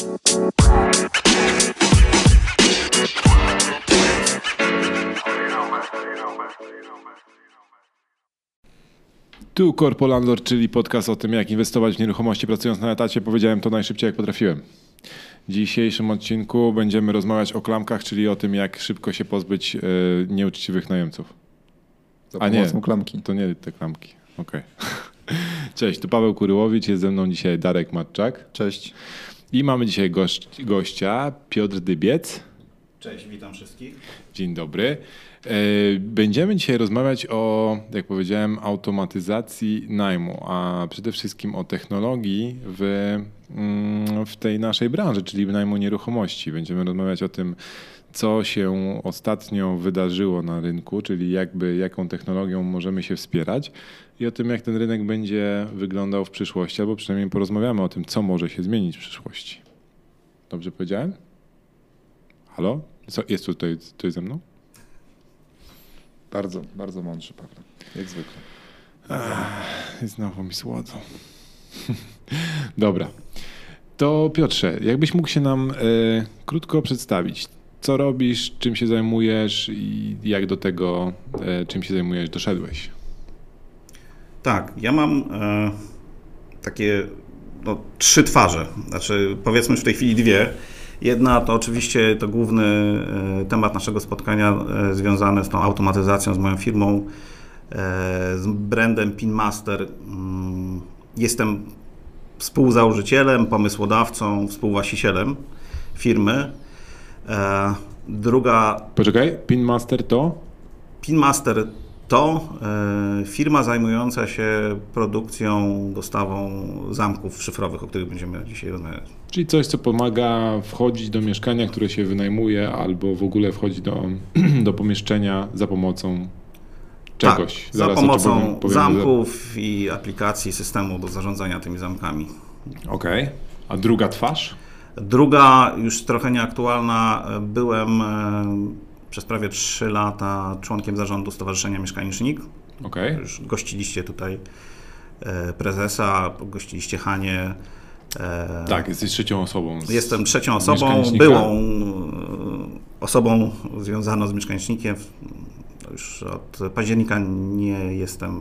Tu Corpo Landlord, czyli podcast o tym, jak inwestować w nieruchomości pracując na etacie. Powiedziałem to najszybciej, jak potrafiłem. W dzisiejszym odcinku będziemy rozmawiać o klamkach, czyli o tym, jak szybko się pozbyć e, nieuczciwych najemców. Za A nie. klamki. To nie te klamki. Okej. Cześć, tu Paweł Kuryłowicz, jest ze mną dzisiaj Darek Matczak. Cześć. I mamy dzisiaj gość, gościa, Piotr Dybiec. Cześć, witam wszystkich. Dzień dobry. E, Będziemy dzisiaj rozmawiać o, jak powiedziałem, automatyzacji najmu, a przede wszystkim o technologii w, mm, w tej naszej branży, czyli najmu nieruchomości. Będziemy rozmawiać o tym, co się ostatnio wydarzyło na rynku, czyli jakby jaką technologią możemy się wspierać i o tym, jak ten rynek będzie wyglądał w przyszłości, albo przynajmniej porozmawiamy o tym, co może się zmienić w przyszłości. Dobrze powiedziałem? Halo? Co, jest tutaj, tutaj ze mną? Bardzo, bardzo mądrze, Paweł. Jak zwykle. I Znowu mi słodzą. Dobra. To Piotrze, jakbyś mógł się nam e, krótko przedstawić, co robisz, czym się zajmujesz i jak do tego, e, czym się zajmujesz, doszedłeś? Tak, ja mam e, takie no, trzy twarze. Znaczy, powiedzmy w tej chwili dwie. Jedna to oczywiście to główny e, temat naszego spotkania e, związany z tą automatyzacją, z moją firmą, e, z brandem Pinmaster. Mm, Jestem współzałożycielem, pomysłodawcą, współwłaścicielem firmy. Druga Poczekaj, Pinmaster to? Pinmaster to e, firma zajmująca się produkcją, dostawą zamków szyfrowych, o których będziemy dzisiaj rozmawiać. Czyli coś, co pomaga wchodzić do mieszkania, które się wynajmuje, albo w ogóle wchodzi do, do pomieszczenia za pomocą czegoś. Tak, za Zaraz pomocą powiem- powiem- zamków i aplikacji systemu do zarządzania tymi zamkami. Okej. A druga twarz? Druga, już trochę nieaktualna, byłem e, przez prawie 3 lata członkiem zarządu Stowarzyszenia Mieszkanicznik. Okej. Już gościliście tutaj e, prezesa, gościliście Hanie. e, Tak, jesteś trzecią osobą. Jestem trzecią osobą, byłą e, osobą związaną z mieszkanicznikiem. Już od października nie jestem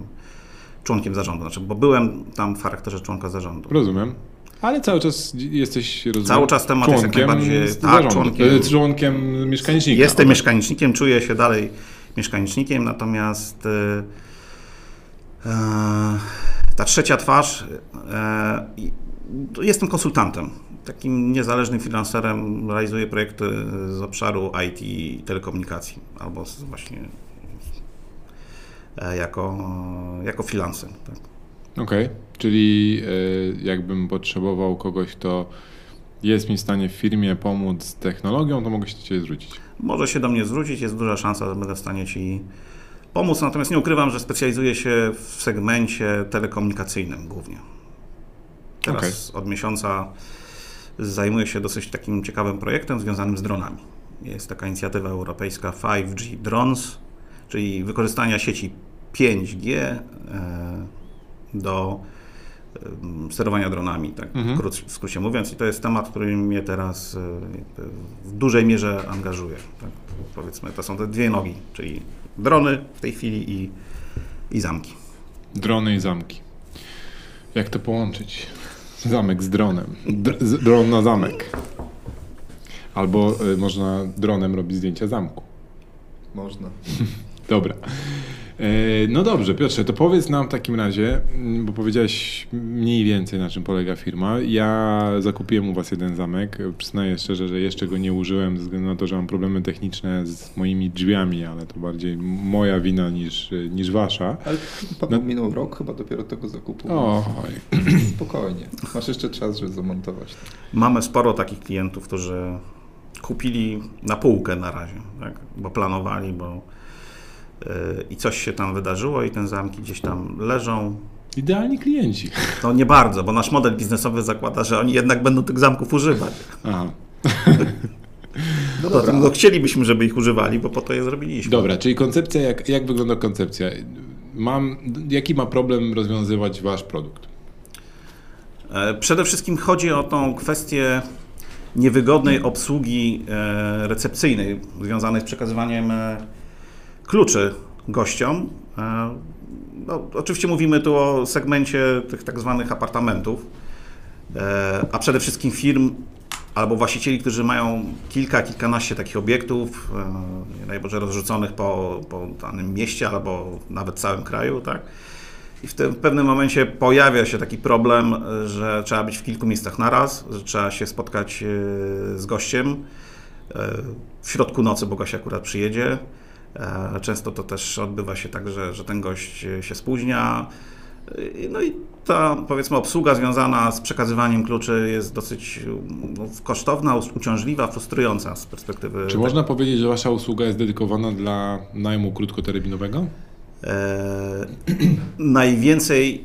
członkiem zarządu, znaczy, bo byłem tam w charakterze członka zarządu. Rozumiem. Ale cały czas jesteś, rozumiem, Cały czas temat jest jak członkiem najbardziej- tak, członkiem- e, członkiem mieszkanicznika. Jestem Okej. mieszkanicznikiem, czuję się dalej mieszkanicznikiem, natomiast e, e, ta trzecia twarz, e, jestem konsultantem, takim niezależnym freelancerem, realizuję projekty z obszaru IT i telekomunikacji, albo z, właśnie e, jako, jako freelancer. Tak. Okej, czyli e, jakbym potrzebował kogoś, kto jest mi w stanie w firmie pomóc z technologią, to mogę się do Ciebie zwrócić. Może się do mnie zwrócić, jest duża szansa, że będę w stanie Ci pomóc, natomiast nie ukrywam, że specjalizuję się w segmencie telekomunikacyjnym głównie. Teraz od miesiąca zajmuję się dosyć takim ciekawym projektem związanym z dronami. Jest taka inicjatywa europejska 5G Drones, czyli wykorzystania sieci 5G e, do sterowania dronami, tak Mhm. w krót- w skrócie mówiąc. I to jest temat, który mnie teraz e, w dużej mierze angażuje. Tak? Powiedzmy, to są te dwie nogi, czyli drony w tej chwili i, i zamki. Drony i zamki. Jak to połączyć? Zamek z dronem. Dr- z, dron na zamek. Albo e, można dronem robić zdjęcia zamku. Można. Dobra. E, No dobrze, Piotrze, to powiedz nam w takim razie, m, bo powiedziałeś mniej więcej na czym polega firma. Ja zakupiłem u Was jeden zamek. Przyznaję szczerze, że jeszcze go nie użyłem ze względu na to, że mam problemy techniczne z moimi drzwiami, ale to bardziej moja wina niż, niż Wasza. Ale No- minął rok chyba dopiero tego zakupu. Oj, Spokojnie. Masz jeszcze czas, żeby zamontować. Mamy sporo takich klientów, którzy kupili na półkę na razie, tak? bo planowali, bo i coś się tam wydarzyło i te zamki gdzieś tam leżą. idealni klienci. No nie bardzo, bo nasz model biznesowy zakłada, że oni jednak będą tych zamków używać. Aha. No No, dobra. no chcielibyśmy, żeby ich używali, bo po to je zrobiliśmy. Dobra, czyli koncepcja, jak, jak wygląda koncepcja? Mam, jaki ma problem rozwiązywać Wasz produkt? E, Przede wszystkim chodzi o tą kwestię niewygodnej obsługi e, recepcyjnej związanej z przekazywaniem e, kluczy gościom. E, no, oczywiście mówimy tu o segmencie tych tak zwanych apartamentów, a przede wszystkim firm albo właścicieli, którzy mają kilka, kilkanaście takich obiektów, nie najbardziej rozrzuconych po, po danym mieście albo nawet całym kraju, tak? I w, tym, pewnym momencie pojawia się taki problem, że trzeba być w kilku miejscach naraz, że trzeba się spotkać e, z gościem e, w środku nocy, bo gość akurat przyjedzie. E, często to też odbywa się tak, że, że ten gość się spóźnia. No i ta, powiedzmy, obsługa związana z przekazywaniem kluczy jest dosyć no, kosztowna, uciążliwa, frustrująca z perspektywy. Czy można powiedzieć, że Wasza usługa jest dedykowana dla najmu krótkoterminowego? e, najwięcej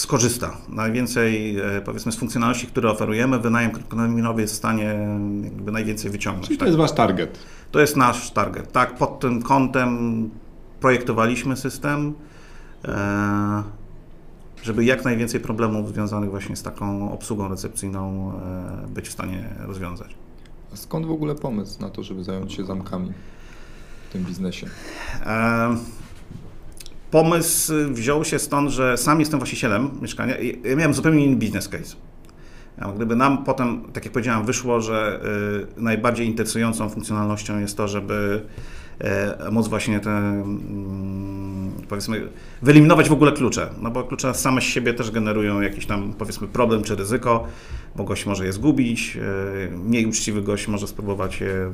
skorzysta. Najwięcej, e, powiedzmy, z funkcjonalności, które oferujemy, wynajem krótkoterminowy jest w stanie jakby najwięcej wyciągnąć. Czyli to tak? jest wasz target. To jest nasz target. Tak, pod tym kątem projektowaliśmy system, e, żeby jak najwięcej problemów związanych właśnie z taką obsługą recepcyjną e, być w stanie rozwiązać. A skąd w ogóle pomysł na to, żeby zająć się zamkami w tym biznesie? E, Pomysł wziął się stąd, że sam jestem właścicielem mieszkania i ja miałem zupełnie inny business case. Gdyby nam potem, tak jak powiedziałem, wyszło, że y, najbardziej interesującą funkcjonalnością jest to, żeby y, móc właśnie te, mm, powiedzmy, wyeliminować w ogóle klucze, no bo klucze same z siebie też generują jakiś tam, powiedzmy, problem czy ryzyko, bo gość może je zgubić, y, mniej uczciwy gość może spróbować je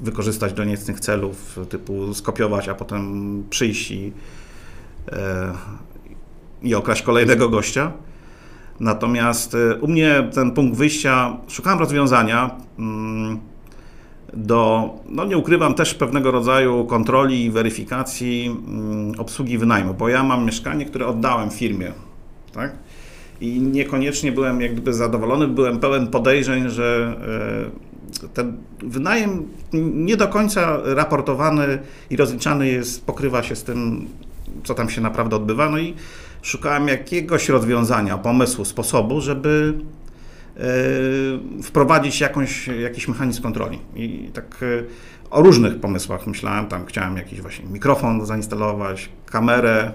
wykorzystać do niecnych celów, typu skopiować, a potem przyjść i i okraść kolejnego gościa. Natomiast e, u mnie ten punkt wyjścia, szukałem rozwiązania mm, do, no nie ukrywam, też pewnego rodzaju kontroli i weryfikacji mm, obsługi wynajmu, bo ja mam mieszkanie, które oddałem firmie, tak? I niekoniecznie byłem jak gdyby zadowolony, byłem pełen podejrzeń, że e, ten wynajem nie do końca raportowany i rozliczany jest, pokrywa się z tym, co tam się naprawdę odbywa. No i szukałem jakiegoś rozwiązania, pomysłu, sposobu, żeby e, wprowadzić jakąś, jakiś mechanizm kontroli. I tak e, o różnych pomysłach myślałem, tam chciałem jakiś właśnie mikrofon zainstalować, kamerę,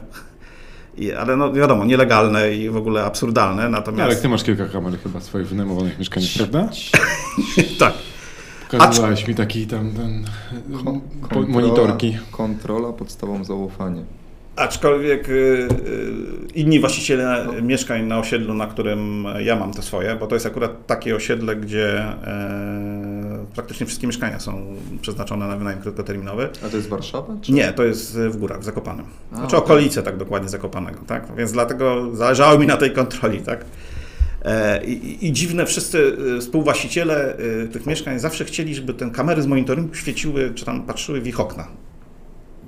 ale no wiadomo, nielegalne i w ogóle absurdalne, natomiast... Ale ty masz kilka kamer chyba w swoich wynajmowanych mieszkaniach, prawda? tak. Pokazywałeś mi taki tam ten, kontrola, monitorki. Kontrola podstawą zaufania. Aczkolwiek y, y, inni właściciele mieszkań na osiedlu, na którym ja mam te swoje, bo to jest akurat takie osiedle, gdzie e, praktycznie wszystkie mieszkania są przeznaczone na wynajem krótkoterminowy. A to jest Warszawa? Czy? Nie, to jest w górach, w Zakopanem. Znaczy A, okolice tak dokładnie Zakopanego, tak? Więc dlatego zależało mi na tej kontroli, tak? E, I, I, dziwne, wszyscy y, współwłaściciele tych mieszkań zawsze chcieli, żeby te kamery z monitoringu świeciły, czy tam patrzyły w ich okna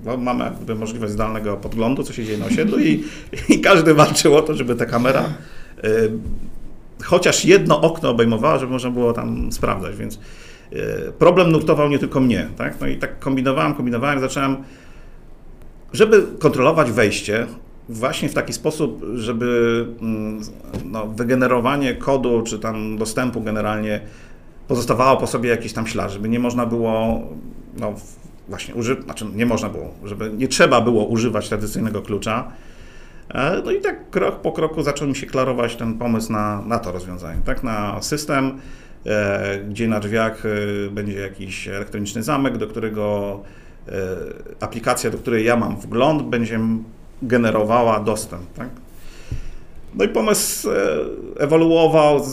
bo mamy jakby możliwość zdalnego podglądu, co się dzieje na osiedlu i, i każdy walczył o to, żeby ta kamera y, chociaż jedno okno obejmowała, żeby można było tam sprawdzać, więc y, problem nurtował nie tylko mnie, tak? No i tak kombinowałem, kombinowałem, zacząłem, żeby kontrolować wejście, właśnie w taki sposób, żeby mm, no, wygenerowanie kodu, czy tam dostępu generalnie pozostawało po sobie jakiś tam ślad, żeby nie można było no, właśnie używać, znaczy nie można było, żeby nie trzeba było używać tradycyjnego klucza. E, no i tak krok po kroku zaczął mi się klarować ten pomysł na, na to rozwiązanie, tak, na system, e, gdzie na drzwiach e, będzie jakiś elektroniczny zamek, do którego aplikacja, do której ja mam wgląd, będzie generowała dostęp, tak. No i pomysł e, ewoluował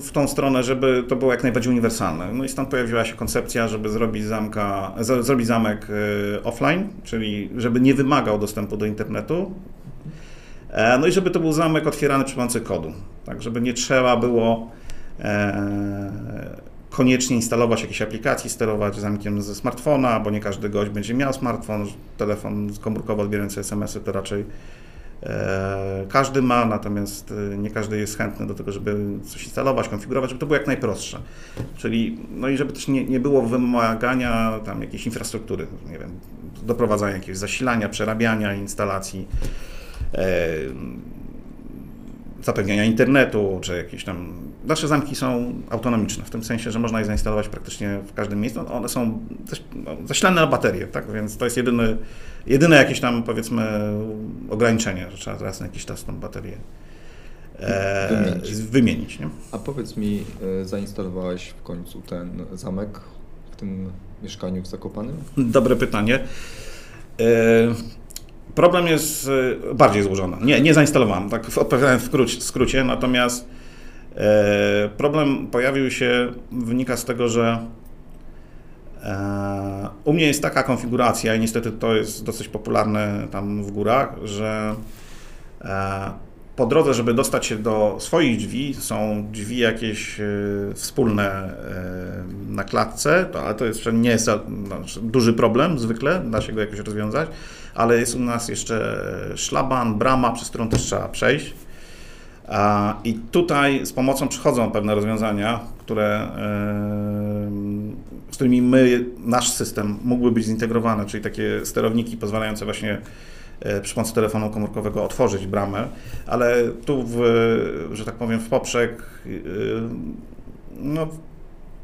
w tą stronę, żeby to było jak najbardziej uniwersalne. No i stąd pojawiła się koncepcja, żeby zrobić, zamka, zrobić zamek e, offline, czyli żeby nie wymagał dostępu do internetu. E, no i żeby to był zamek otwierany przy pomocy kodu, tak żeby nie trzeba było koniecznie instalować jakieś aplikacji, sterować zamkiem ze smartfona, bo nie każdy gość będzie miał smartfon, telefon komórkowo odbierający SMS-y to raczej każdy ma, natomiast e, nie każdy jest chętny do tego, żeby coś instalować, konfigurować, żeby to było jak najprostsze. Czyli, no i żeby też nie, nie było wymagania tam jakiejś infrastruktury, nie wiem, doprowadzania jakiegoś zasilania, przerabiania instalacji, e, zapewniania internetu, czy jakiejś tam nasze zamki są autonomiczne, w tym sensie, że można je zainstalować praktycznie w każdym miejscu. One są no, zasilane na baterię, tak? więc to jest jedyny, jedyne jakieś tam powiedzmy ograniczenie, że trzeba raz na jakiś czas tą baterię e, wymienić. nie? A powiedz mi, e, zainstalowałeś w końcu ten zamek w tym mieszkaniu w Zakopanym? Dobre pytanie. E, problem jest e, bardziej złożony. Nie, nie zainstalowałem, tak odpowiadałem w skrócie, natomiast E, problem pojawił się, wynika z tego, że e, u mnie jest taka konfiguracja i niestety to jest dosyć popularne tam w górach, że po drodze, żeby dostać się do swoich drzwi, są drzwi jakieś wspólne na klatce, ale to jest, nie jest znaczy, duży problem zwykle, da się go jakoś rozwiązać, ale jest u nas jeszcze szlaban, brama, przez którą też trzeba przejść. I tutaj z pomocą przychodzą pewne rozwiązania, które, z którymi my, nasz system mógłby być zintegrowany, czyli takie sterowniki pozwalające właśnie e, przy pomocy telefonu komórkowego otworzyć bramę, ale tu, w, że tak powiem, w poprzek, e, no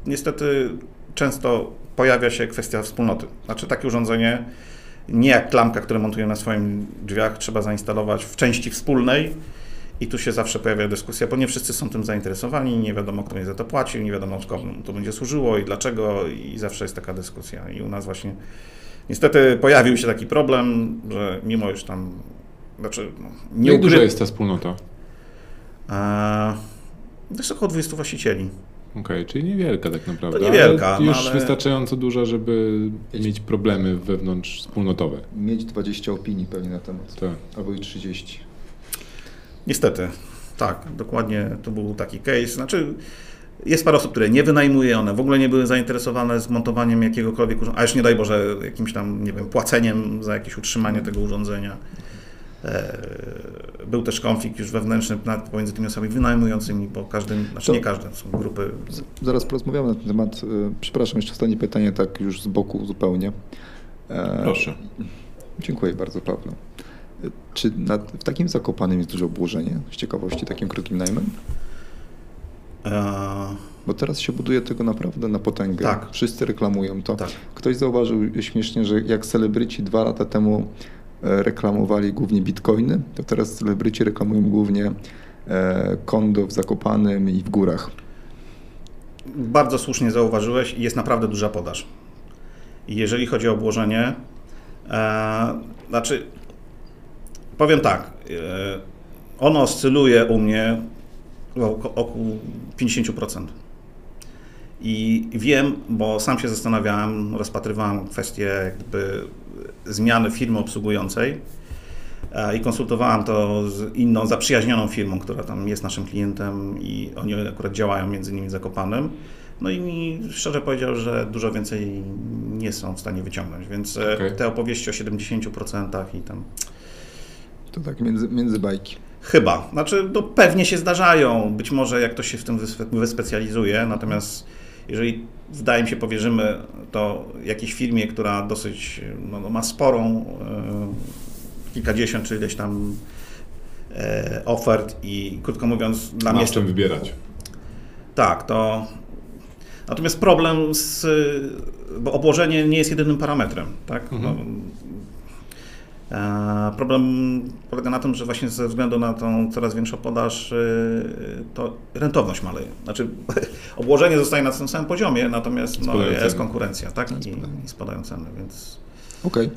niestety często pojawia się kwestia wspólnoty. Znaczy takie urządzenie, nie jak klamka, które montujemy na swoim drzwiach, trzeba zainstalować w części wspólnej, i tu się zawsze pojawia dyskusja, bo nie wszyscy są tym zainteresowani, nie wiadomo, kto będzie za to płacił, nie wiadomo, komu to będzie służyło i dlaczego, i zawsze jest taka dyskusja. I u nas właśnie niestety pojawił się taki problem, że mimo już tam. Znaczy, no, nie Jak duża jest ta wspólnota? E, to jest około 20 właścicieli. Okej, okay, czyli niewielka tak naprawdę. To niewielka. Ale już ale... wystarczająco duża, żeby mieć... mieć problemy wewnątrz wspólnotowe. Mieć 20 opinii pewnie na temat. Tak. Albo i 30. Niestety, tak, dokładnie to był taki case. Znaczy, jest parę osób, które nie wynajmuje, one w ogóle nie były zainteresowane zmontowaniem jakiegokolwiek urządzenia, a już nie daj Boże, jakimś tam, nie wiem, płaceniem za jakieś utrzymanie tego urządzenia. E, był też konflikt już wewnętrzny pomiędzy tymi osobami wynajmującymi, bo każdy, znaczy to nie każdy, są grupy. Zaraz porozmawiamy na ten temat. E, przepraszam, jeszcze ostatnie pytanie, tak już z boku zupełnie. E, Proszę. Dziękuję bardzo, Paweł. Czy na, w takim Zakopanym jest duże obłożenie, z ciekawości, takim krótkim najmem? Eee... Bo teraz się buduje tego naprawdę na potęgę. Tak. Wszyscy reklamują to. Tak. Ktoś zauważył śmiesznie, że jak celebryci dwa lata temu e, reklamowali głównie bitcoiny, to teraz celebryci reklamują głównie e, kondo w Zakopanym i w górach. Bardzo słusznie zauważyłeś i jest naprawdę duża podaż. Jeżeli chodzi o obłożenie, e, znaczy Powiem tak, e, ono oscyluje u mnie około 50%. I wiem, bo sam się zastanawiałem, rozpatrywałem kwestię jakby zmiany firmy obsługującej e, i konsultowałem to z inną zaprzyjaźnioną firmą, która tam jest naszym klientem i oni akurat działają między innymi Zakopanem. No i mi szczerze powiedział, że dużo więcej nie są w stanie wyciągnąć, więc e, okay. te opowieści o 70% i tam to tak między, między bajki. Chyba. Znaczy, no pewnie się zdarzają. Być może jak ktoś się w tym wyspecjalizuje, natomiast jeżeli wydaje mi się powierzymy to jakiejś firmie, która dosyć no, no ma sporą, e, kilkadziesiąt czy ileś tam e, ofert i krótko mówiąc dla mnie... czym wybierać. Tak, to... Natomiast problem z... bo obłożenie nie jest jedynym parametrem, tak? Mhm. No, problem polega na tym, że właśnie ze względu na tą coraz większą podaż, y, to rentowność maleje. Znaczy, obłożenie zostaje na tym samym poziomie, natomiast no, jest konkurencja tak? I, i spadają ceny, więc... Okej,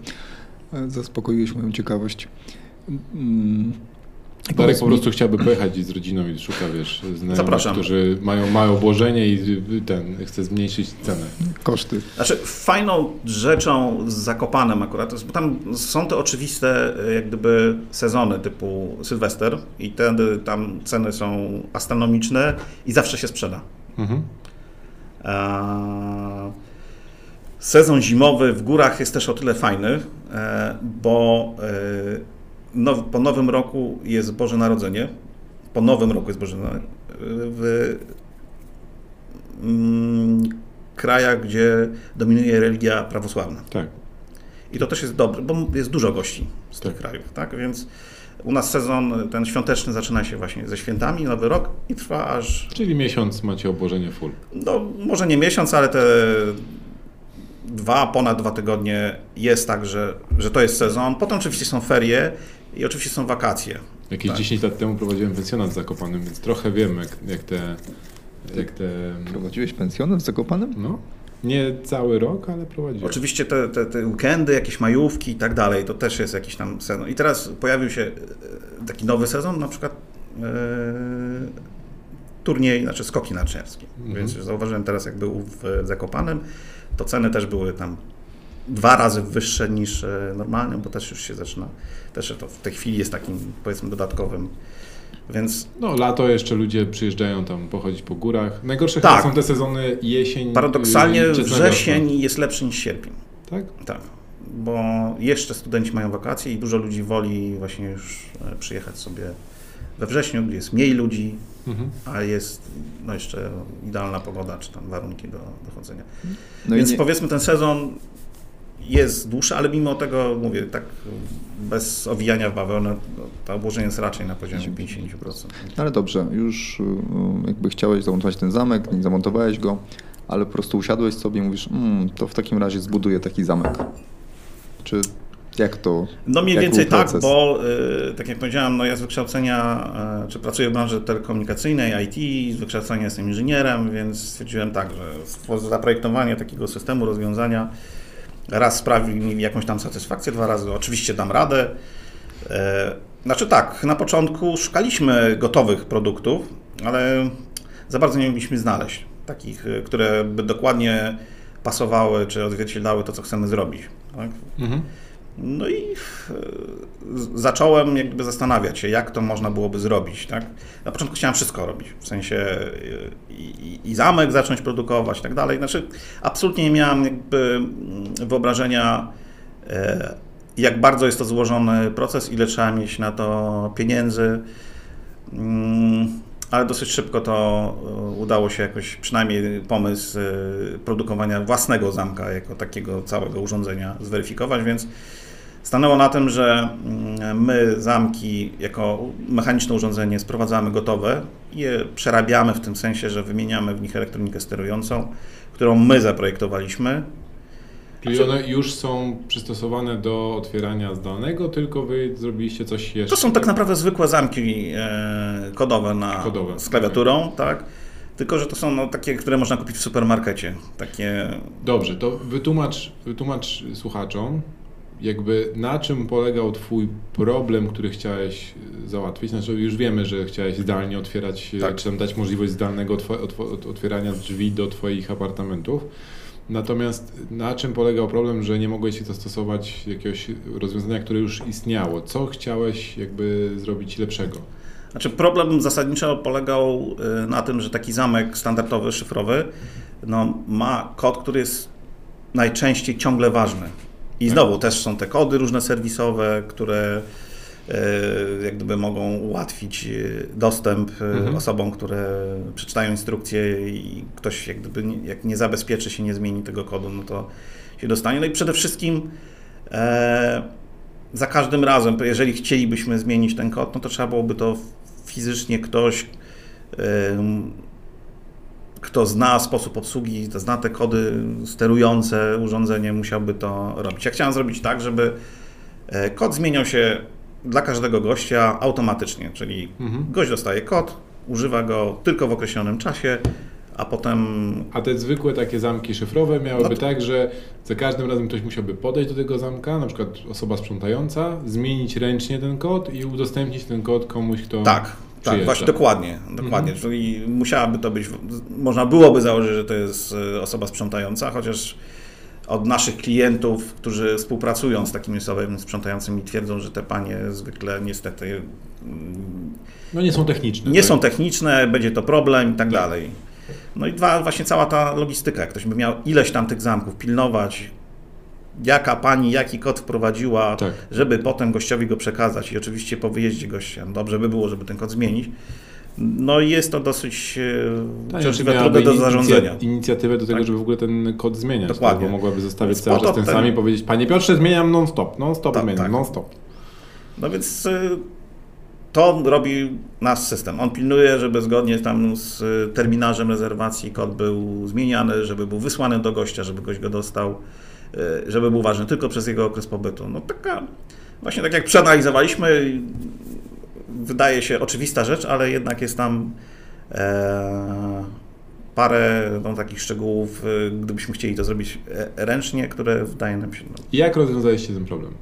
okay. zaspokoiłeś moją ciekawość. Mm. Darek po prostu chciałby pojechać z rodziną i szuka, wiesz, znajomych, Zapraszam. którzy mają małe obłożenie i ten, chce zmniejszyć cenę. Koszty. Znaczy, fajną rzeczą z Zakopanem akurat, bo tam są te oczywiste jak gdyby sezony typu Sylwester i wtedy tam ceny są astronomiczne i zawsze się sprzeda. Mhm. Sezon zimowy w górach jest też o tyle fajny, e, bo e, now, po nowym roku jest Boże Narodzenie. Po nowym roku jest Boże Narodzenie. W mm, krajach, gdzie dominuje religia prawosławna. Tak. I to też jest dobre, bo jest dużo gości z tak. tych krajów, tak? Więc U nas sezon ten świąteczny zaczyna się właśnie ze świętami, nowy rok i trwa aż... Czyli miesiąc macie obłożenie full. No może nie miesiąc, ale te dwa, ponad dwa tygodnie jest tak, że, że to jest sezon. Potem oczywiście są ferie i oczywiście są wakacje. Jakieś tak. 10 lat temu prowadziłem pensjonat w Zakopanem, więc trochę wiem jak, jak te... Jak te... Prowadziłeś pensjonat w Zakopanem? No. Nie cały rok, ale prowadziłem. Oczywiście te, te, te weekendy, jakieś majówki i tak dalej, to też jest jakiś tam sezon. I teraz pojawił się e, taki nowy sezon, na przykład yy, turniej, znaczy skoki narciarskie. Mhm. Więc zauważyłem teraz, jak był w Zakopanem, to ceny też były tam dwa razy wyższe niż e, normalnie, bo też już się zaczyna, też to w tej chwili jest takim powiedzmy dodatkowym więc... No, lato jeszcze ludzie przyjeżdżają tam pochodzić po górach. Najgorsze tak. są te sezony jesień. Paradoksalnie wrzesień jest lepszy niż sierpień. Tak? Tak. Bo jeszcze studenci mają wakacje i dużo ludzi woli właśnie już e, przyjechać sobie we wrześniu, gdzie jest mniej ludzi, mhm. a jest no jeszcze idealna pogoda, czy tam warunki do, dochodzenia. No Więc nie... powiedzmy ten sezon jest dłuższa, ale mimo tego, mówię, tak bez owijania w bawełnę, no, to obłożenie jest raczej na poziomie 50%. No ale dobrze, już y, jakby chciałeś zamontować ten zamek, nie zamontowałeś go, ale po prostu usiadłeś sobie i mówisz, mmm, to w takim razie zbuduję taki zamek. Czy jak to? No mniej więcej tak, bo y, tak jak powiedziałem, no ja z wykształcenia, y, czy pracuję w branży telekomunikacyjnej, IT, z wykształcenia jestem inżynierem, więc stwierdziłem tak, że zaprojektowanie takiego systemu, rozwiązania Raz sprawi mi jakąś tam satysfakcję, dwa razy oczywiście dam radę. E, znaczy tak, na początku szukaliśmy gotowych produktów, ale za bardzo nie mogliśmy znaleźć takich, e, które by dokładnie pasowały czy odzwierciedlały to, co chcemy zrobić. Tak? Mhm. No i e, zacząłem jakby zastanawiać się, jak to można byłoby zrobić. Tak? Na początku chciałem wszystko robić, w sensie e, i, i zamek zacząć produkować i tak dalej. Znaczy, absolutnie nie miałem jakby mm, wyobrażenia, e, jak bardzo jest to złożony proces, ile trzeba mieć na to pieniędzy. Mm, ale dosyć szybko to udało się jakoś, przynajmniej pomysł produkowania własnego zamka jako takiego całego urządzenia zweryfikować, więc stanęło na tym, że mm, my zamki jako mechaniczne urządzenie sprowadzamy gotowe i je przerabiamy w tym sensie, że wymieniamy w nich elektronikę sterującą, którą my zaprojektowaliśmy. Czyli one już są przystosowane do otwierania zdalnego, tylko wy zrobiliście coś jeszcze? To są tak naprawdę zwykłe zamki e, kodowe, na, kodowe z klawiaturą, tak? Tylko, że to są no, takie, które można kupić w supermarkecie. Takie... Dobrze, to wytłumacz, wytłumacz słuchaczom, jakby na czym polegał Twój problem, który chciałeś e, załatwić? Znaczy już wiemy, że chciałeś zdalnie otwierać, e, tak. czy tam dać możliwość zdalnego otwierania drzwi do Twoich apartamentów. Natomiast na czym polegał problem, że nie mogłeś zastosować jakiegoś rozwiązania, które już istniało? Co chciałeś jakby zrobić lepszego? Znaczy problem zasadniczo polegał e, na tym, że taki zamek standardowy, szyfrowy no, ma kod, który jest najczęściej ciągle ważny. I znowu też są te kody różne serwisowe, które e, jak gdyby mogą ułatwić e, dostęp e, mhm. osobom, które przeczytają instrukcję i ktoś jak gdyby jak nie zabezpieczy się, nie zmieni tego kodu, no to się dostanie. No i przede wszystkim e, za każdym razem, jeżeli chcielibyśmy zmienić ten kod, no to trzeba byłoby to fizycznie ktoś kto zna sposób obsługi, zna te kody sterujące urządzenie, musiałby to robić. Ja chciałem zrobić tak, żeby e, kod zmieniał się dla każdego gościa automatycznie, czyli mhm. gość dostaje kod, używa go tylko w określonym czasie, a potem... A te zwykłe takie zamki szyfrowe miałyby no to... tak, że za każdym razem ktoś musiałby podejść do tego zamka, na przykład osoba sprzątająca, zmienić ręcznie ten kod i udostępnić ten kod komuś, kto... Tak, tak, właśnie dokładnie, dokładnie. Mhm. Czyli musiałaby to być, można byłoby założyć, że to jest e, osoba sprzątająca, chociaż od naszych klientów, którzy współpracują z takimi osobami sprzątającymi, twierdzą, że te panie zwykle niestety. No nie są techniczne. Nie tak? są techniczne, będzie to problem i tak, tak dalej. No i dwa, właśnie cała ta logistyka. Jak ktoś by miał ileś tam tych zamków pilnować, jaka pani, jaki kod wprowadziła, tak. żeby potem gościowi go przekazać i oczywiście po wyjeździe gościa, no dobrze by było, żeby ten kod zmienić. No i jest to dosyć e, tak, trudne do zarządzania. Inicjatywę do tego, tak. żeby w ogóle ten kod zmieniać. Tak? Dokładnie. Tak, bo mogłaby zostawić cały czas ten, ten sam i powiedzieć, panie Piotrze, zmieniam non-stop, non-stop tak, zmieniam, tak. non-stop. No więc e, to robi nasz system. On pilnuje, żeby zgodnie tam z terminarzem rezerwacji kod był zmieniany, żeby był wysłany do gościa, żeby gość go dostał, e, żeby był ważny tylko przez jego okres pobytu. No taka, właśnie tak jak przeanalizowaliśmy, wydaje się oczywista rzecz, ale jednak jest tam e, parę no, takich szczegółów, e, gdybyśmy chcieli to zrobić ręcznie, które wydaje nam się... No. Jak rozwiązaliście ten problem?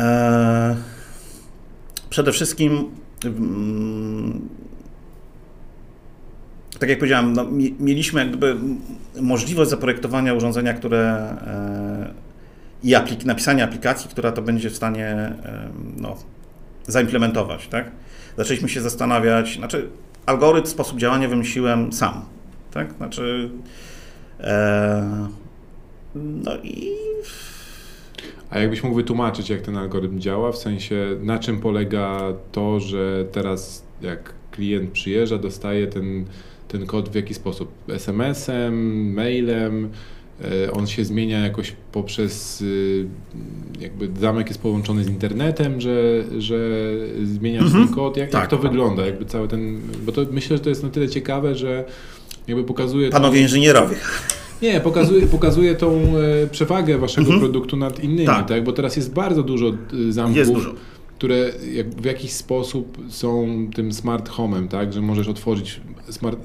E, przede wszystkim mm, tak jak powiedziałem, no, mieliśmy jakby możliwość zaprojektowania urządzenia, które e, i aplik napisania aplikacji, która to będzie w stanie no, zaimplementować. Tak? Zaczęliśmy się zastanawiać, znaczy algorytm, sposób działania wymyśliłem sam. Tak? Znaczy, e, no i a jakbyś mógł wytłumaczyć, jak ten algorytm działa, w sensie na czym polega to, że teraz jak klient przyjeżdża, dostaje ten, ten kod w jaki sposób? SMS-em, mailem, e, on się zmienia jakoś poprzez, y, jakby zamek jest połączony z internetem, że, że zmienia mhm. ten kod. Jak, tak, jak to tak. wygląda? Jakby cały ten, bo to myślę, że to jest na tyle ciekawe, że jakby pokazuje... Panowie to, inżynierowie. Nie, pokazuje, pokazuje tą e, przewagę waszego mhm. produktu nad innymi, tak. tak. Bo teraz jest bardzo dużo e, zamków. Dużo. Które w jakiś sposób są tym smart homem, tak? Że możesz otworzyć smart,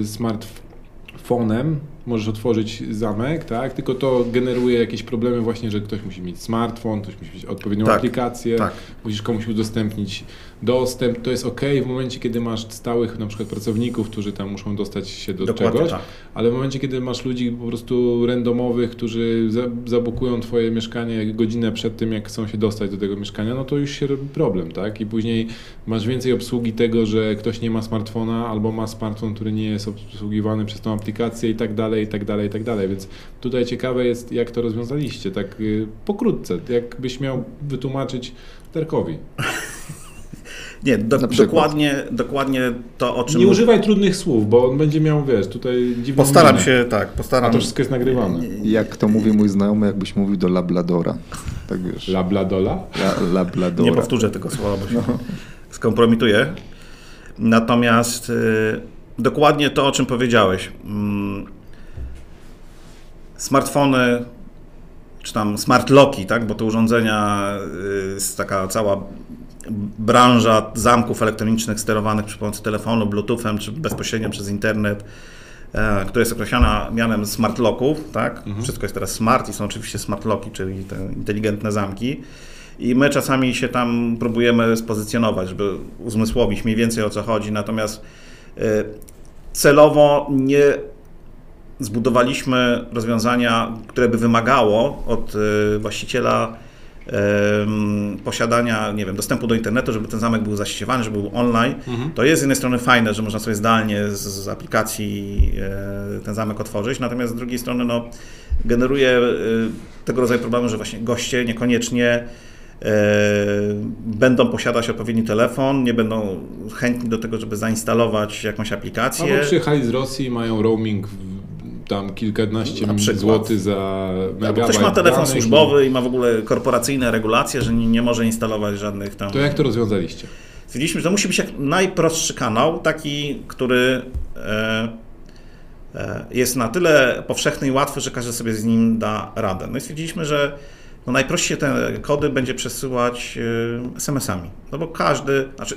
e, smartfonem, możesz otworzyć zamek, tak? Tylko to generuje jakieś problemy właśnie, że ktoś musi mieć smartfon, ktoś musi mieć odpowiednią tak, aplikację, tak. musisz komuś udostępnić dostęp. To jest ok w momencie, kiedy masz stałych na przykład pracowników, którzy tam muszą dostać się do Dokładnie czegoś, tak. ale w momencie, kiedy masz ludzi po prostu randomowych, którzy zabukują twoje mieszkanie godzinę przed tym, jak chcą się dostać do tego mieszkania, no to już się robi problem, tak? I później masz więcej obsługi tego, że ktoś nie ma smartfona albo ma smartfon, który nie jest obsługiwany przez tą aplikację i tak dalej, i tak dalej, i tak dalej. Więc tutaj ciekawe jest, jak to rozwiązaliście, tak y, pokrótce, jakbyś miał wytłumaczyć Terkowi. Nie, do, dokładnie, dokładnie to, o czym... Nie używaj trudnych słów, bo on będzie miał, wiesz, tutaj dziwne Postaram minę. się, tak, postaram... A to wszystko jest nagrywane. Jak to mówi mój znajomy, jakbyś mówił do Labladora. Tak wiesz. Labladola? La, labladora. Nie powtórzę tego słowa, bo się no. skompromituję. Natomiast y, dokładnie to, o czym powiedziałeś. Mm, smartfony, czy tam smart locki, tak? bo te urządzenia y, jest taka cała branża zamków elektronicznych sterowanych przy pomocy telefonu, bluetoothem czy bezpośrednio przez internet, e, która jest określana mianem smart locków, tak? Mhm. Wszystko jest teraz smart i są oczywiście smart locki, czyli te inteligentne zamki. I my czasami się tam próbujemy spozycjonować, żeby uzmysłowić mniej więcej o co chodzi, natomiast e, celowo nie zbudowaliśmy rozwiązania, które by wymagało od e, właściciela posiadania, nie wiem, dostępu do internetu, żeby ten zamek był zasieciowany, żeby był online. Mhm. To jest z jednej strony fajne, że można sobie zdalnie z, z aplikacji e, ten zamek otworzyć, natomiast z drugiej strony no, generuje e, tego rodzaju problemy, że właśnie goście niekoniecznie e, będą posiadać odpowiedni telefon, nie będą chętni do tego, żeby zainstalować jakąś aplikację. Albo przyjechali z Rosji i mają roaming tam kilkanaście złotych za megabajt. Ktoś ma telefon służbowy i ma w ogóle korporacyjne regulacje, że nie, nie może instalować żadnych tam... To jak to rozwiązaliście? Stwierdziliśmy, że to musi być jak najprostszy kanał, taki, który e, e, jest na tyle powszechny i łatwy, że każdy sobie z nim da radę. No i stwierdziliśmy, że no najprościej te kody będzie przesyłać e, SMS-ami. No bo każdy, znaczy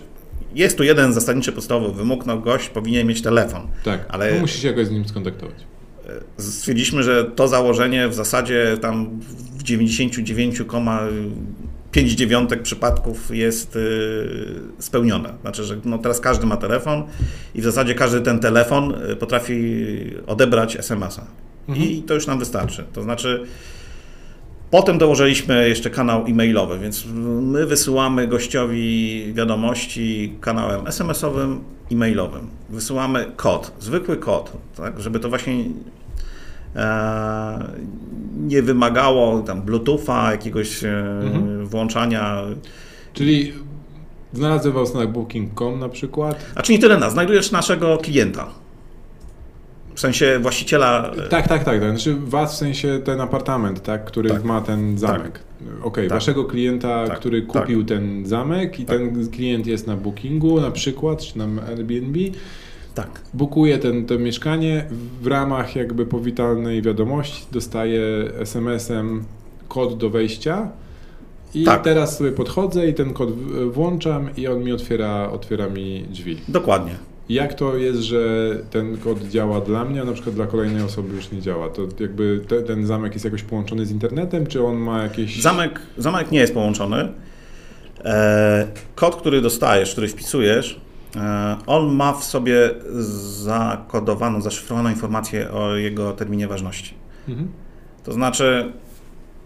jest tu jeden zasadniczy podstawowy wymóg, no gość powinien mieć telefon. Tak, ale... No musi się jakoś z nim skontaktować stwierdziliśmy, że to założenie w zasadzie tam w 99,5 przypadków jest y, spełnione. Znaczy, że no teraz każdy ma telefon i w zasadzie każdy ten telefon y, potrafi odebrać SMS-a. Mhm. I to już nam wystarczy. To znaczy, Potem dołożyliśmy jeszcze kanał e-mailowy, więc my wysyłamy gościowi wiadomości kanałem SMS-owym, e-mailowym. Wysyłamy kod, zwykły kod, tak, żeby to właśnie nie wymagało tam Bluetootha, jakiegoś e, mhm. włączania. Czyli znalazłem was na booking.com na przykład? A czy nie tyle nas, znajdujesz naszego klienta. W sensie właściciela. Tak, tak, tak. Znaczy was w sensie ten apartament, tak, który tak. ma ten zamek. Tak. Okej, okay, tak. waszego klienta, tak, który tak. kupił tak. ten zamek i tak. ten klient jest na bookingu na przykład, czy na Airbnb. Tak. Bukuje ten, to mieszkanie w ramach jakby powitalnej wiadomości, dostaje SMS-em kod do wejścia i tak. teraz sobie podchodzę i ten kod włączam i on mi otwiera, otwiera mi drzwi. Dokładnie. Jak to jest, że ten kod działa dla mnie, a na przykład dla kolejnej osoby już nie działa? To jakby te, ten zamek jest jakoś połączony z internetem, czy on ma jakieś... Zamek, zamek nie jest połączony. E, kod, który dostajesz, który wpisujesz, on ma w sobie zakodowaną, zaszyfrowaną informację o jego terminie ważności. Mhm. To znaczy,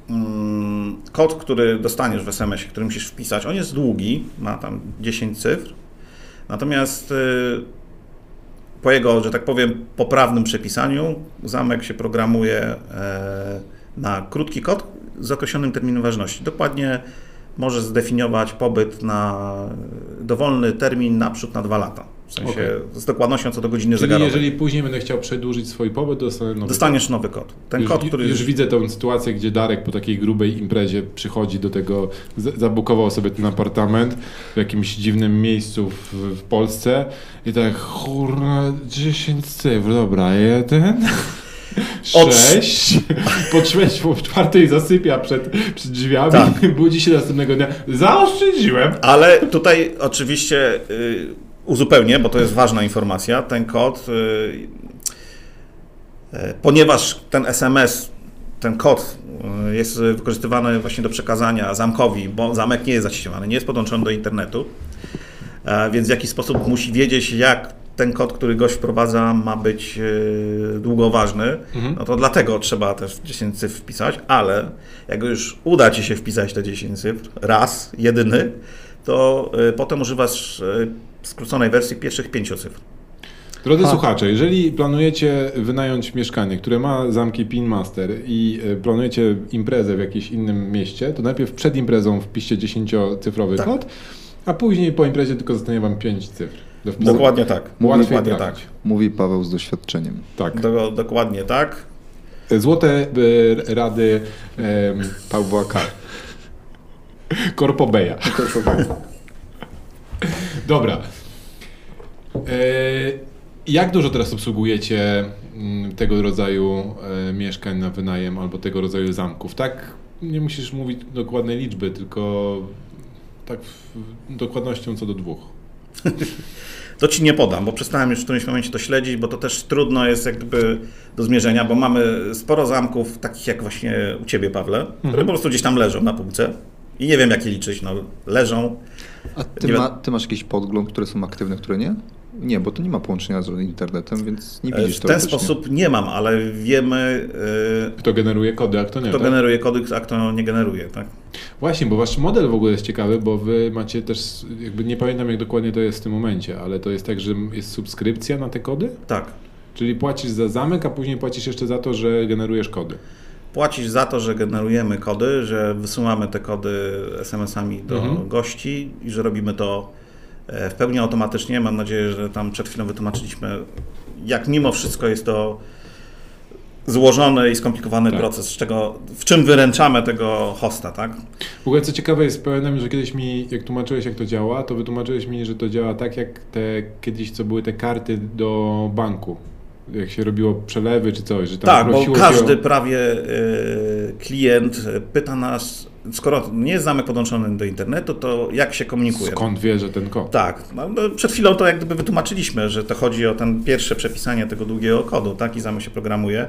mm, kod, który dostaniesz w SMS-ie, który musisz wpisać, on jest długi, ma tam 10 cyfr, Natomiast y, po jego, że tak powiem, poprawnym przepisaniu zamek się programuje e, na krótki kod z określonym terminem ważności. Dokładnie może zdefiniować pobyt na dowolny termin naprzód na dwa lata. W sensie okay. z dokładnością co do godziny Czyli zegarowej. jeżeli później będę chciał przedłużyć swój pobyt, dostanę nowy Dostaniesz kod. nowy kod. Ten już, kod, który... Już widzę tę sytuację, gdzie Darek po takiej grubej imprezie przychodzi do tego, zabukował sobie ten apartament w jakimś dziwnym miejscu w, w Polsce i tak, kurna, 10 cyfr, dobra, jeden... Sześć. Po, trzeci, po czwartej zasypia przed, przed drzwiami. Tak. Budzi się następnego dnia. Zaoszczędziłem. Ale tutaj oczywiście y, uzupełnię, bo to jest ważna informacja. Ten kod, y, y, ponieważ ten SMS, ten kod y, jest wykorzystywany właśnie do przekazania zamkowi, bo zamek nie jest zaściemany, nie jest podłączony do internetu, więc w jakiś sposób musi wiedzieć, jak ten kod, który gość wprowadza, ma być długoważny, mhm. no to dlatego trzeba też 10 cyfr wpisać, ale jak już uda Ci się wpisać te 10 cyfr, raz, jedyny, to potem używasz skróconej wersji pierwszych pięciu cyfr. Drodzy ha. słuchacze, jeżeli planujecie wynająć mieszkanie, które ma zamki PIN Master i e, planujecie imprezę w jakimś innym mieście, to najpierw przed imprezą wpiszcie 10-cyfrowy tak. kod, a później po imprezie tylko zostanie Wam 5 cyfr. Dokładnie tak. Mówi, dokładnie tak. Mówi Paweł z doświadczeniem. Tak. Do, dokładnie tak. Złote e, rady e, Pawła K. Korpobeja. Korpobeja. Dobra. E, jak dużo teraz obsługujecie mm, tego rodzaju e, mieszkań na wynajem albo tego rodzaju zamków? Tak, nie musisz mówić dokładnej liczby, tylko tak dokładnością co do dwóch. To ci nie podam, bo przestałem już w którymś momencie to śledzić, bo to też trudno jest jakby do zmierzenia, bo mamy sporo zamków, takich jak właśnie u Ciebie, Pawle, mhm. które po prostu gdzieś tam leżą na półce i nie wiem, jakie liczyć, no leżą. A ty, ma, ty, masz jakiś podgląd, które są aktywne, które nie? Nie, bo to nie ma połączenia z internetem, więc nie widzisz tego. W ten sposób nie mam, ale wiemy... Yy, kto generuje kody, a kto nie. Kto tak? generuje kody, a kto nie generuje, tak? Właśnie, bo wasz model w ogóle jest ciekawy, bo wy macie też, jakby nie pamiętam jak dokładnie to jest w tym momencie, ale to jest tak, że jest subskrypcja na te kody? Tak. Czyli płacisz za zamek, a później płacisz jeszcze za to, że generujesz kody płacisz za to, że generujemy kody, że wysyłamy te kody SMS-ami do mhm. gości i że robimy to e, w pełni automatycznie. Mam nadzieję, że tam przed chwilą wytłumaczyliśmy, jak mimo wszystko jest to złożony i skomplikowany tak. proces, z czego, w czym wyręczamy tego hosta, tak? W ogóle co ciekawe jest, pamiętam, że kiedyś mi, jak tłumaczyłeś jak to działa, to wytłumaczyłeś mi, że to działa tak jak te kiedyś, co były te karty do banku jak się robiło przelewy czy coś, że tam Tak, bo każdy o... prawie y, klient pyta nas, skoro nie jest zamek podłączony do internetu, to jak się komunikuje? Skąd wie, że ten kod? Tak, no, no, przed chwilą to jak gdyby wytłumaczyliśmy, że to chodzi o ten pierwsze przepisanie tego długiego kodu, tak, i zamek się programuje.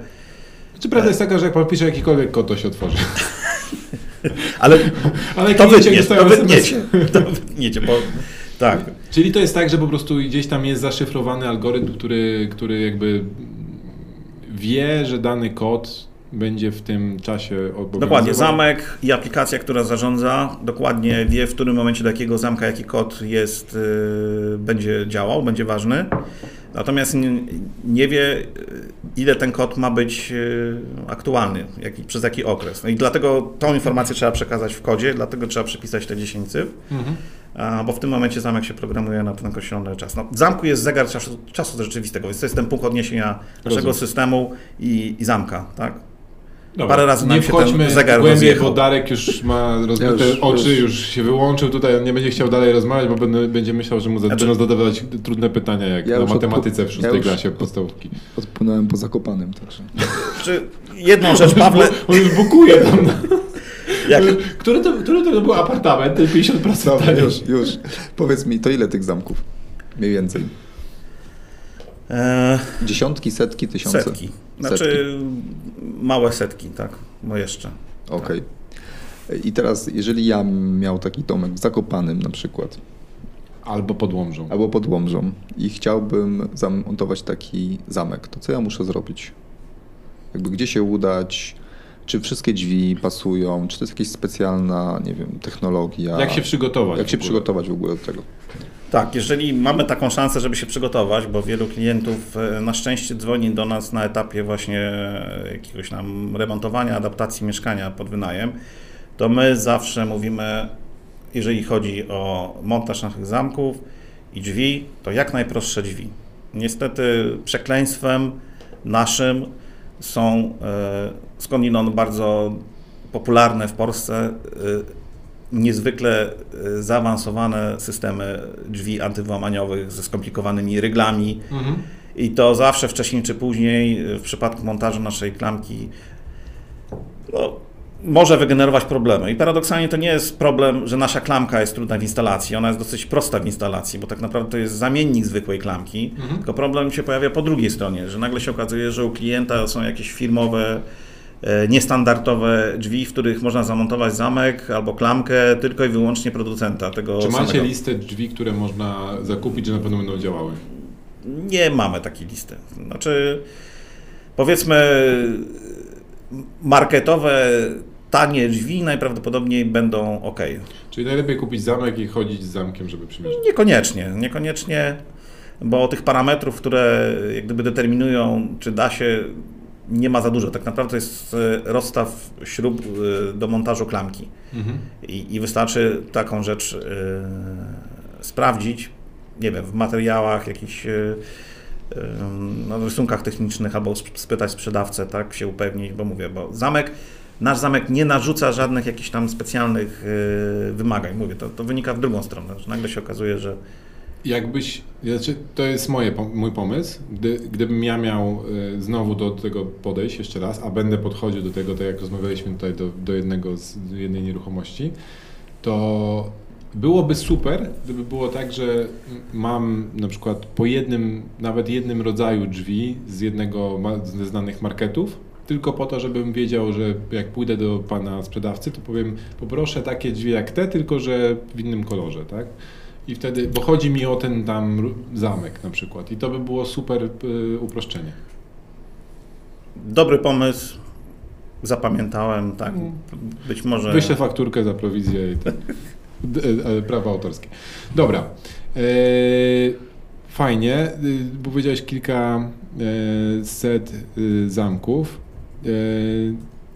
Czy prawda jest taka, że jak pan pisze jakikolwiek kod, to się otworzy? Ale, Ale to wytnie, to wytniecie, to wytniecie, bo tak. Czyli to jest tak, że po prostu gdzieś tam jest zaszyfrowany algorytm, który, który jakby wie, że dany kod będzie w tym czasie obowiązywał. Dokładnie, zamek i aplikacja, która zarządza, dokładnie wie, w którym momencie do jakiego zamka jaki kod jest, yy, będzie działał, będzie ważny. Natomiast nie, nie, wie, ile ten kod ma być e, aktualny, jak, przez jaki okres. No i dlatego tą informację trzeba przekazać w kodzie, dlatego trzeba przypisać te 10 cyfr, mhm. Bo w tym momencie zamek się programuje na ten określony czas. No, w zamku jest zegar czasu, czasu rzeczywistego, więc to jest ten punkt odniesienia naszego Rozumiem. systemu i, i zamka. Tak? Dobra, Parę razy nie się ten zegar głębiej, bo Darek już ma rozbite już, oczy, już. już. się wyłączył tutaj, on nie będzie chciał dalej rozmawiać, bo będzie myślał, że mu znaczy, zadawać trudne pytania, jak ja na matematyce w szóstej ja klasie podstawówki. Odpłynąłem po Zakopanym, także. Czy jedną rzecz, Pawle... On już bukuje tam. Jak? Który, to, który to był apartament? 50% Dobra, już, już. Powiedz mi, to ile tych zamków? Mniej więcej. Eee, Dziesiątki, setki, tysiące? Setki. Znaczy setki. małe setki, tak, no jeszcze. Okej. Okay. I teraz, jeżeli ja miał taki domek w Zakopanym na przykład. Albo pod Łomżą. Albo pod Łomżą i chciałbym zamontować taki zamek, to co ja muszę zrobić? Jakby gdzie się udać? Czy wszystkie drzwi pasują? Czy to jest jakaś specjalna, nie wiem, technologia? Jak się przygotować? Jak się przygotować w ogóle do tego? Tak, jeżeli mamy taką szansę, żeby się przygotować, bo wielu klientów e, na szczęście dzwoni do nas na etapie właśnie e, jakiegoś tam remontowania, adaptacji mieszkania pod wynajem, to my zawsze mówimy, jeżeli chodzi o montaż naszych zamków i drzwi, to jak najprostsze drzwi. Niestety przekleństwem naszym są skądinąd bardzo popularne w Polsce niezwykle e, zaawansowane systemy drzwi antywłamaniowych ze skomplikowanymi ryglami. Mhm. I to zawsze wcześniej czy później w przypadku montażu naszej klamki no, może wygenerować problemy. I paradoksalnie to nie jest problem, że nasza klamka jest trudna w instalacji. Ona jest dosyć prosta w instalacji, bo tak naprawdę to jest zamiennik zwykłej klamki. Mhm. Tylko problem się pojawia po drugiej stronie, że nagle się okazuje, że u klienta są jakieś firmowe niestandardowe drzwi, w których można zamontować zamek albo klamkę tylko i wyłącznie producenta tego Czy macie samego. listę drzwi, które można zakupić, że na pewno będą działały? Nie mamy takiej listy. Znaczy, powiedzmy, marketowe, tanie drzwi najprawdopodobniej będą ok. Czyli najlepiej kupić zamek i chodzić z zamkiem, żeby przymierzyć? Niekoniecznie, niekoniecznie, bo tych parametrów, które jak gdyby determinują, czy da się nie ma za dużo. Tak naprawdę to jest e, rozstaw śrub e, do montażu klamki. Mhm. I, I, wystarczy taką rzecz y, sprawdzić, nie wiem, w materiałach, jakichś y, no, rysunkach technicznych albo spytać sprzedawcę, tak, się upewnić, bo mówię, bo zamek, nasz zamek nie narzuca żadnych jakichś tam specjalnych y, wymagań. Mówię, to, to wynika w drugą stronę, że nagle się okazuje, że Jakbyś, znaczy to jest moje, mój pomysł, Gdy, gdybym ja miał y, znowu do tego podejść jeszcze raz, a będę podchodził do tego, tak jak rozmawialiśmy tutaj do, do jednego z jednej nieruchomości, to byłoby super, gdyby było tak, że mam na przykład po jednym, nawet jednym rodzaju drzwi z jednego ze znanych marketów, tylko po to, żebym wiedział, że jak pójdę do pana sprzedawcy, to powiem, poproszę takie drzwi jak te, tylko że w innym kolorze, tak? I wtedy, bo chodzi mi o ten tam zamek na przykład i to by było super y, uproszczenie. Dobry pomysł, zapamiętałem, tak, mm. być może... Wyślę fakturkę za prowizję i tak. prawa autorskie. Dobra. E, fajnie, y, powiedziałeś kilka e, set y, zamków.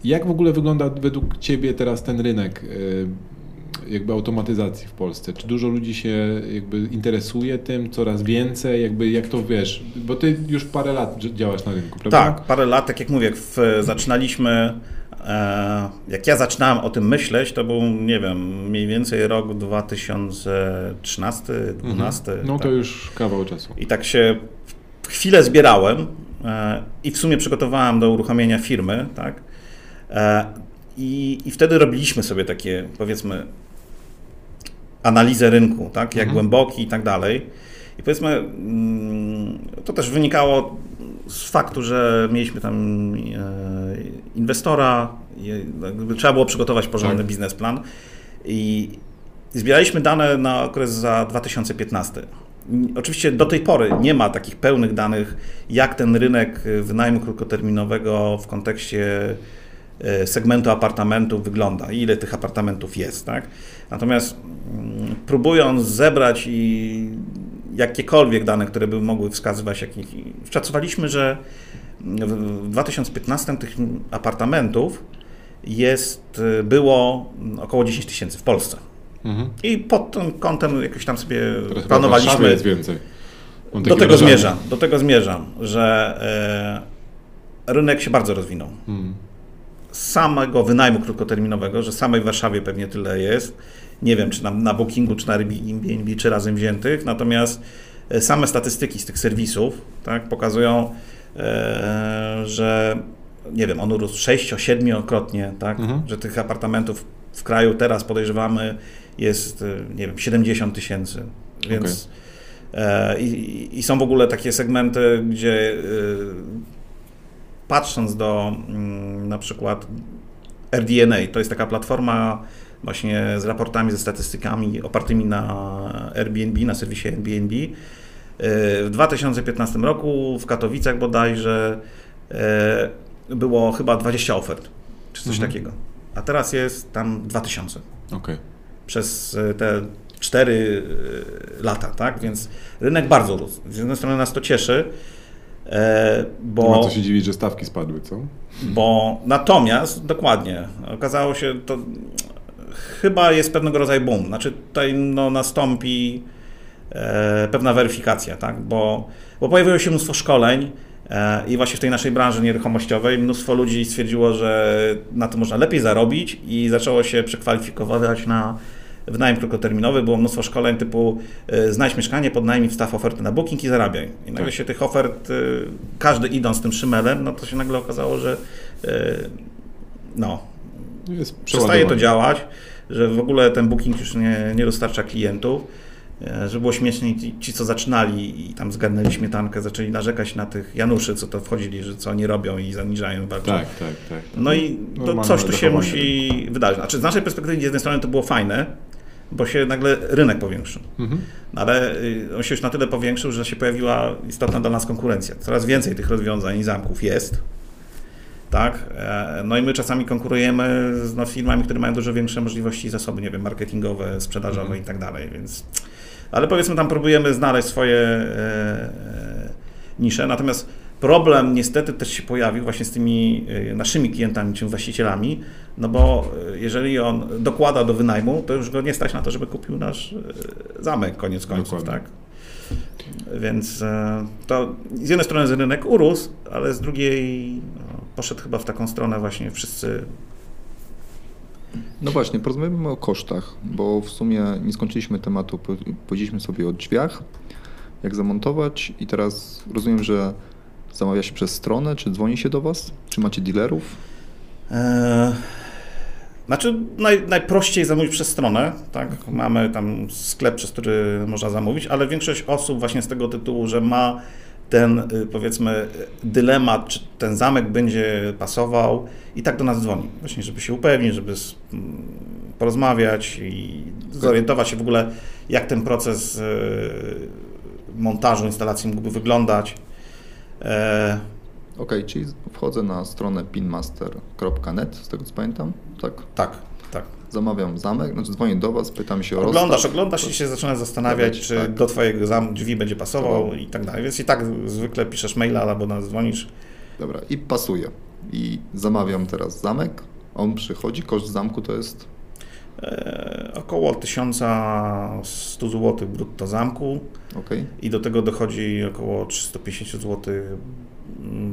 Jak w ogóle wygląda według Ciebie teraz ten rynek jakby automatyzacji w Polsce? Czy dużo ludzi się jakby interesuje tym, coraz więcej, jakby jak to wiesz, bo ty już parę lat działasz na rynku, prawda? Tak, parę lat, tak jak mówię, jak w, zaczynaliśmy, e, jak ja zaczynałem o tym myśleć, to był, nie wiem, mniej więcej rok 2013, 2012. Mhm. No to tak. już kawał czasu. I tak się chwilę zbierałem e, i w sumie przygotowałem do uruchomienia firmy, tak? E, I, I wtedy robiliśmy sobie takie, powiedzmy, analizę rynku, tak, jak mhm. głęboki i tak dalej. I powiedzmy, mm, to też wynikało z faktu, że mieliśmy tam e, inwestora, trzeba było przygotować porządny tak. biznesplan i zbieraliśmy dane na okres za 2015. Oczywiście do tej pory nie ma takich pełnych danych, jak ten rynek wynajmu krótkoterminowego w kontekście segmentu apartamentów wygląda, ile tych apartamentów jest. Tak? Natomiast mm, próbując zebrać i jakiekolwiek dane, które by mogły wskazywać, jakich, szacowaliśmy, że w 2015 tych apartamentów jest, było około 10 tysięcy w Polsce. Mhm. I pod tym kątem jakoś tam sobie Teraz planowaliśmy. jest więcej. Do tego zmierzam, do tego zmierzam, że e, rynek się bardzo rozwinął. Mhm. Samego wynajmu krótkoterminowego, że samej w Warszawie pewnie tyle jest. Nie wiem, czy na, na Bookingu, czy na Airbnb, czy razem wziętych. Natomiast e, same statystyki z tych serwisów tak, pokazują, e, że nie wiem, on urósł 6-7-krotnie, tak, mhm. że tych apartamentów w kraju teraz podejrzewamy jest, e, nie wiem, 70 tysięcy. Więc okay. e, i, i, są w ogóle takie segmenty, gdzie e, patrząc do mm, na przykład RDNA, to jest taka platforma właśnie z raportami, ze statystykami opartymi na Airbnb, na serwisie Airbnb. E, w 2015 roku w Katowicach bodajże e, było chyba 20 ofert, czy coś mhm. takiego. A teraz jest tam 2000. Okay. Przez e, te 4 lata, tak? Więc rynek bardzo rósł. Z jednej strony nas to cieszy, bo... Nie ma co się dziwić, że stawki spadły, co? Bo natomiast, dokładnie, okazało się, to chyba jest pewnego rodzaju boom. Znaczy tutaj no, nastąpi e, pewna weryfikacja, tak? bo, bo pojawiło się mnóstwo szkoleń e, i właśnie w tej naszej branży nieruchomościowej mnóstwo ludzi stwierdziło, że na to można lepiej zarobić i zaczęło się przekwalifikować na wynajem krótkoterminowy, było mnóstwo szkoleń typu e, znajdź mieszkanie, podnajmij, wstaw oferty na booking i zarabiaj. I nagle tak. się tych ofert, e, każdy idąc tym szymelem, no to się nagle okazało, że e, no, przestaje to działać, że w ogóle ten booking już nie, nie dostarcza klientów. Że było śmiesznie, ci, ci, co zaczynali i tam zgarnęli śmietankę, zaczęli narzekać na tych Januszy, co to wchodzili, że co oni robią i zaniżają bardzo. Tak, tak, tak. No i to coś tu się musi wydarzyć. Znaczy z naszej perspektywy z jednej strony to było fajne, bo się nagle rynek powiększył. Mhm. Ale y, on się już na tyle powiększył, że się pojawiła istotna dla nas konkurencja. Coraz więcej tych rozwiązań i zamków jest tak? E, no i my czasami konkurujemy z no, firmami, które mają dużo większe możliwości i zasoby, nie wiem, marketingowe, sprzedażowe mhm. i tak dalej, więc... Ale powiedzmy tam próbujemy znaleźć swoje e, e, nisze, natomiast problem niestety też się pojawił właśnie z tymi e, naszymi klientami, czy właścicielami, no bo e, jeżeli on dokłada do wynajmu, to już go nie stać na to, żeby kupił nasz zamek koniec końców, Dokładnie. tak? Więc to z jednej strony rynek urósł, ale z drugiej no, poszedł chyba w taką stronę właśnie wszyscy. No właśnie, porozmawiamy o kosztach, bo w sumie nie skończyliśmy tematu, powiedzieliśmy sobie o drzwiach, jak zamontować i teraz rozumiem, że zamawia się przez stronę, czy dzwoni się do Was, czy macie dealerów? Eee, znaczy naj, najprościej zamówić przez stronę, tak? Mamy tam sklep, przez który można zamówić, ale większość osób właśnie z tego tytułu, że ma ten y, powiedzmy dylemat, czy ten zamek będzie pasował i tak do nas dzwoni. Właśnie, żeby się upewnić, żeby mm, porozmawiać i zorientować się w ogóle, jak ten proces y, montażu instalacji mógłby wyglądać. E, ok, czyli wchodzę na stronę pinmaster.net, z tego co pamiętam, tak? Tak, tak zamawiam zamek, znaczy dzwonię do Was, pytam się o Oglądasz, rozstaw. oglądasz i się zaczynasz zastanawiać, czy tak. do Twojego zam drzwi będzie pasował i tak dalej. Więc i tak zwykle piszesz maila albo nas dzwonisz. Dobra, i pasuje. I zamawiam teraz zamek, on przychodzi, koszt zamku to jest? E, około 1100 zł brutto zamku. Okay. I do tego dochodzi około 350 zł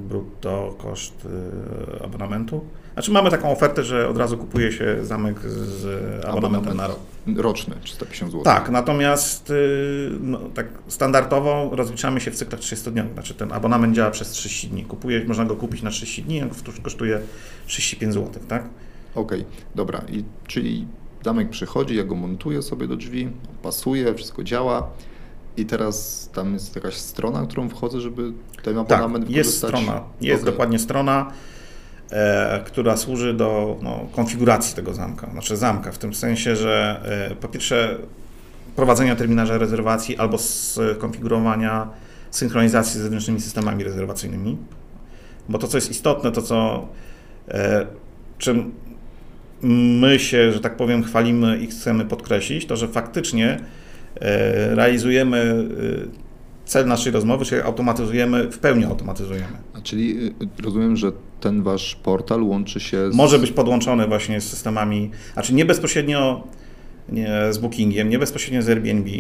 brutto koszt y, abonamentu. Znaczy mamy taką ofertę, że od razu kupuje się zamek z abonamentem na rok. Roczny, 350 zł. Tak, natomiast y, no, tak standardowo rozliczamy się w cyklach 30 dni. Znaczy ten abonament działa przez 30 dni. Kupuje, można go kupić na 30 dni, kosztuje 35 zł, tak? Okej, okay, dobra. I, czyli zamek przychodzi, ja go montuję sobie do drzwi, pasuje, wszystko działa. I teraz tam jest jakaś strona, którą wchodzę, żeby ten abonament tak, jest strona, jest okay. dokładnie strona, e, która służy do no, konfiguracji tego zamka, znaczy zamka, w tym sensie, że e, po pierwsze prowadzenia terminarza rezerwacji albo skonfigurowania synchronizacji z zewnętrznymi systemami rezerwacyjnymi, bo to, co jest istotne, to co e, czym my się, że tak powiem, chwalimy i chcemy podkreślić, to że faktycznie E, realizujemy e, cel naszej rozmowy, czyli automatyzujemy, w pełni automatyzujemy. A czyli e, rozumiem, że ten wasz portal łączy się z... Może być podłączony właśnie z systemami, znaczy nie bezpośrednio nie, z Bookingiem, nie bezpośrednio z Airbnb,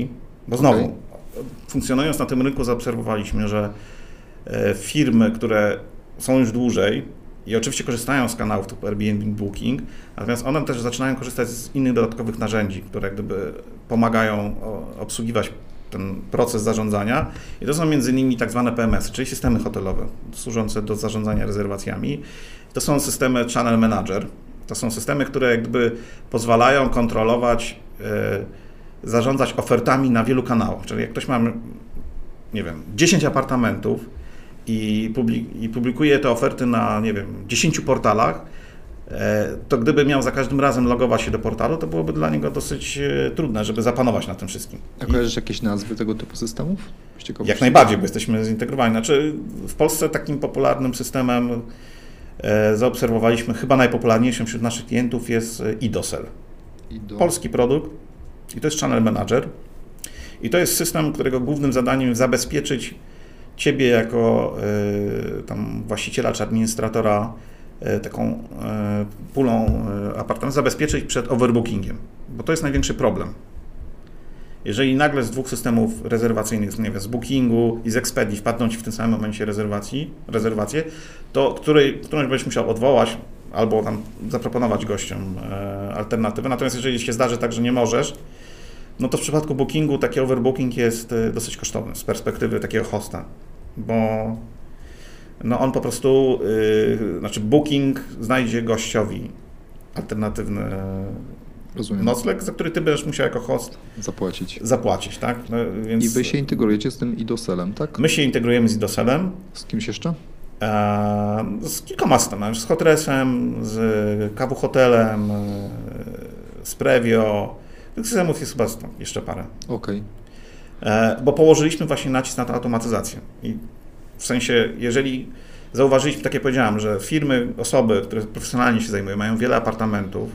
bo znowu, okay. funkcjonując na tym rynku zaobserwowaliśmy, że firmy, które są już dłużej i oczywiście korzystają z kanałów typu Airbnb Booking, natomiast one też zaczynają korzystać z innych dodatkowych narzędzi, które gdyby pomagają obsługiwać ten proces zarządzania. I to są między innymi tak zwane PMS, czyli systemy hotelowe służące do zarządzania rezerwacjami. To są systemy Channel Manager. To są systemy, które jakby pozwalają kontrolować, yy, zarządzać ofertami na wielu kanałach. Czyli jak ktoś ma, nie wiem, 10 apartamentów, i, publikuje te oferty na, nie wiem, 10 portalach, e, to gdyby miał za każdym razem logować się do portalu, to byłoby dla niego dosyć e, trudne, żeby zapanować na tym wszystkim. A kojarzysz jakieś nazwy tego typu systemów? Jak najbardziej, bo jesteśmy zintegrowani. Znaczy w Polsce takim popularnym systemem e, zaobserwowaliśmy, chyba najpopularniejszym wśród naszych klientów jest IDOSEL. Ido. Polski produkt i to jest Channel Manager. I to jest system, którego głównym zadaniem jest zabezpieczyć ciebie jako y, tam właściciela czy administratora y, taką y, pulą apartamentów zabezpieczyć przed overbookingiem, bo to jest największy problem. Jeżeli nagle z dwóch systemów rezerwacyjnych, nie wiem, z Bookingu i z Expedii wpadną Ci w tym samym momencie rezerwacji, rezerwację, to której, którąś będziesz musiał odwołać albo tam zaproponować gościom alternatywę. Natomiast jeżeli się zdarzy tak, że nie możesz, no to w przypadku Bookingu taki overbooking jest dosyć kosztowny z perspektywy takiego hosta bo no on po prostu, yy, znaczy Booking znajdzie gościowi alternatywny Rozumiem. nocleg, za który ty będziesz musiał jako host zapłacić. Zapłacić, tak? No, więc... I wy się integrujecie z tym idoselem, tak? My się integrujemy z idoselem. Z kimś jeszcze? E, z kilkoma systemami, z Hotresem, z Kawu Hotelem, e, z Previo. Systemów jest chyba jeszcze parę. Okej. Okay. E, bo położyliśmy właśnie nacisk na tę automatyzację. I w sensie, jeżeli zauważyliśmy, tak jak powiedziałem, że firmy, osoby, które profesjonalnie się zajmują, mają wiele apartamentów,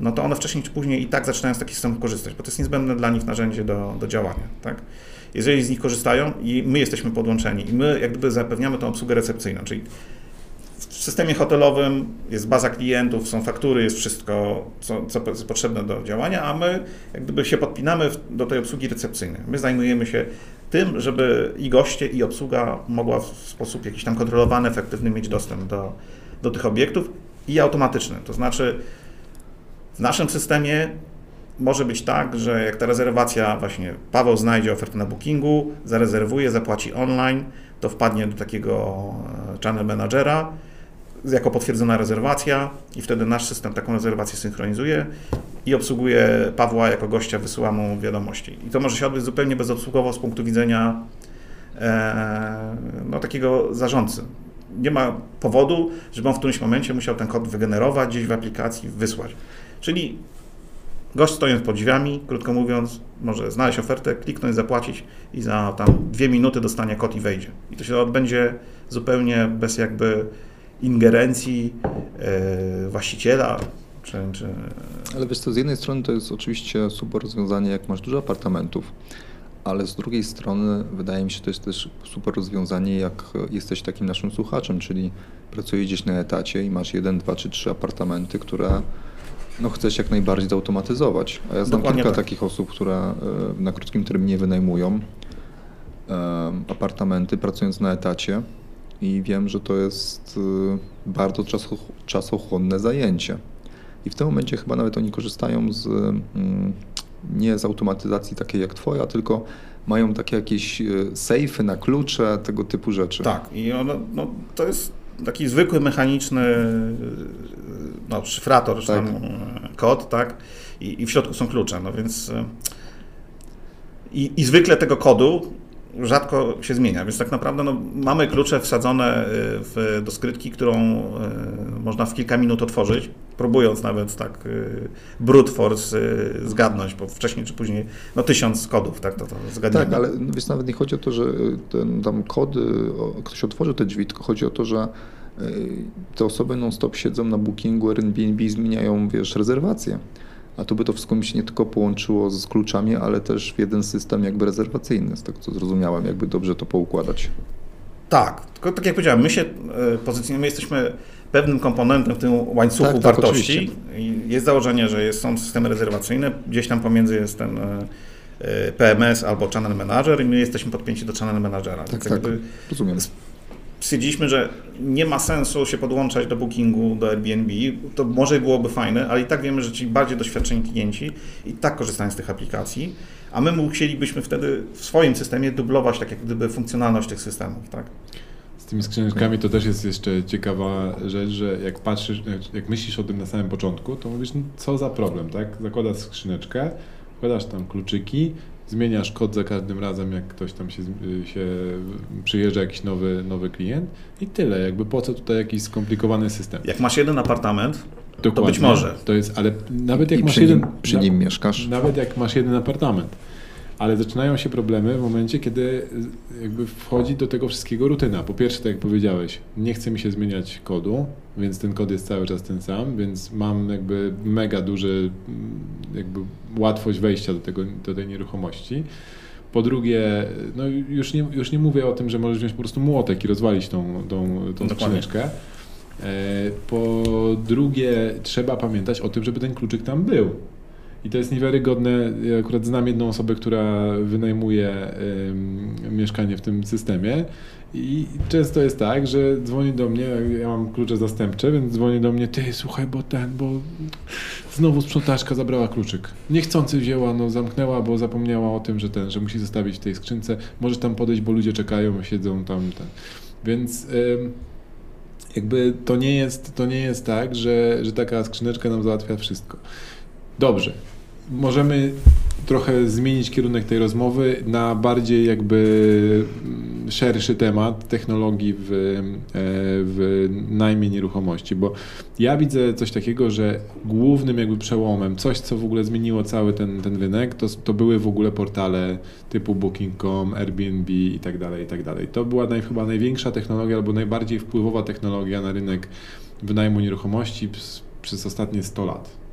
no to one wcześniej czy później i tak zaczynają z takich systemów korzystać, bo to jest niezbędne dla nich narzędzie do, do działania. Tak? Jeżeli z nich korzystają i my jesteśmy podłączeni i my jak gdyby zapewniamy tą obsługę recepcyjną, czyli w systemie hotelowym jest baza klientów, są faktury, jest wszystko, co, co jest potrzebne do działania, a my jak gdyby się podpinamy do tej obsługi recepcyjnej. My zajmujemy się tym, żeby i goście, i obsługa mogła w sposób jakiś tam kontrolowany, efektywny mieć dostęp do, do tych obiektów i automatyczny. To znaczy w naszym systemie może być tak, że jak ta rezerwacja właśnie Paweł znajdzie ofertę na bookingu, zarezerwuje, zapłaci online, to wpadnie do takiego e, channel managera, jako potwierdzona rezerwacja i wtedy nasz system taką rezerwację synchronizuje i obsługuje Pawła jako gościa, wysyła mu wiadomości. I to może się odbyć zupełnie bezobsługowo z punktu widzenia e, no, takiego zarządcy. Nie ma powodu, żeby on w którymś momencie musiał ten kod wygenerować gdzieś w aplikacji, wysłać. Czyli gość stojąc pod drzwiami, krótko mówiąc, może znaleźć ofertę, kliknąć, zapłacić i za tam dwie minuty dostanie kod i wejdzie. I to się odbędzie zupełnie bez jakby ingerencji e, właściciela. Czy, czy... Ale wiesz co, z jednej strony to jest oczywiście super rozwiązanie, jak masz dużo apartamentów, ale z drugiej strony wydaje mi się, to jest też super rozwiązanie, jak jesteś takim naszym słuchaczem, czyli pracujesz gdzieś na etacie i masz jeden, dwa czy trzy apartamenty, które no, chcesz jak najbardziej zautomatyzować. A ja znam Dokładnie kilka tak. takich osób, które e, na krótkim terminie wynajmują e, apartamenty, pracując na etacie i wiem, że to jest y, bardzo czasochłonne zajęcie. I w tym momencie chyba nawet oni korzystają z, mm, nie z automatyzacji takiej jak Twoja, tylko mają takie jakieś y, sejfy na klucze, tego typu rzeczy. Tak, i ono, no, to jest taki zwykły mechaniczny y, no, szyfrator, tak. tam kod, tak? I, I w środku są klucze, no więc. I, I zwykle tego kodu rzadko się zmienia, więc tak naprawdę no, mamy klucze wsadzone y, w, do skrytki, którą y, można w kilka minut otworzyć, próbując nawet tak y, brute force zgadnąć, bo wcześniej czy później no tysiąc kodów, tak, to, to zgadniemy. Tak, ale no, wiesz, nawet nie chodzi o to, że ten, tam kody, ktoś otworzy te drzwi, tylko chodzi o to, że te osoby non-stop siedzą na bookingu Airbnb zmieniają, wiesz, rezerwacje. A tu by to wszystko mi się nie tylko połączyło z kluczami, ale też w jeden system jakby rezerwacyjny, z tego co zrozumiałem, jakby dobrze to poukładać. Tak, tylko tak jak powiedziałem, my się e, pozycjonujemy, my jesteśmy pewnym komponentem w tym łańcuchu tak, tak wartości. Tak, jest założenie, że jest, są systemy rezerwacyjne, gdzieś tam pomiędzy jest ten e, e, PMS albo Channel Manager i my jesteśmy podpięci do Channel Managera. Tak, tak, rozumiem stwierdziliśmy, że nie ma sensu się podłączać do bookingu, do Airbnb. To może byłoby fajne, ale i tak wiemy, że ci bardziej doświadczeni klienci i tak korzystają z tych aplikacji, a my musielibyśmy wtedy w swoim systemie dublować tak jak gdyby funkcjonalność tych systemów, tak? Z tymi skrzyneczkami to też jest jeszcze ciekawa rzecz, że jak patrzysz, jak myślisz o tym na samym początku, to mówisz, no, co za problem, tak? Zakładasz skrzyneczkę, wkładasz tam kluczyki, zmieniasz kod za każdym razem, jak ktoś tam się, się przyjeżdża jakiś nowy, nowy klient i tyle. Jakby po co tutaj jakiś skomplikowany system? Jak masz jeden apartament, Dokładnie. to być może. To jest, ale nawet jak I masz przy jeden. Nim, przy nim mieszkasz. Nawet jak masz jeden apartament ale zaczynają się problemy w momencie, kiedy jakby wchodzi do tego wszystkiego rutyna. Po pierwsze, tak jak powiedziałeś, nie chce mi się zmieniać kodu, więc ten kod jest cały czas ten sam, więc mam jakby mega duży jakby łatwość wejścia do, tego, do tej nieruchomości. Po drugie, no już nie, już nie mówię o tym, że możesz wziąć po prostu młotek i rozwalić tą, tą, tą skrzyneczkę. E, po drugie, trzeba pamiętać o tym, żeby ten kluczyk tam był. I to jest niewiarygodne. Ja akurat znam jedną osobę, która wynajmuje mieszkanie w tym systemie. I często jest tak, że dzwoni do mnie, ja mam klucze zastępcze, więc dzwoni do mnie, ty słuchaj, bo ten, bo znowu sprzątaczka zabrała kluczyk. Niechcący wzięła, no zamknęła, bo zapomniała o tym, że ten, że musi zostawić w tej skrzynce. Możesz tam podejść, bo ludzie czekają, siedzą tam. Ten. Więc jakby to nie jest, to nie jest tak, że, że taka skrzyneczka nam załatwia wszystko. Dobrze, możemy trochę zmienić kierunek tej rozmowy na bardziej jakby mm, szerszy temat technologii w, e, w najmie nieruchomości, bo ja widzę coś takiego, że głównym jakby przełomem, coś co w ogóle zmieniło cały ten, ten rynek, to, to były w ogóle portale typu Booking.com, Airbnb i tak dalej, i tak dalej. To była naj, chyba największa technologia albo najbardziej wpływowa technologia na rynek wynajmu nieruchomości przez ostatnie 100 lat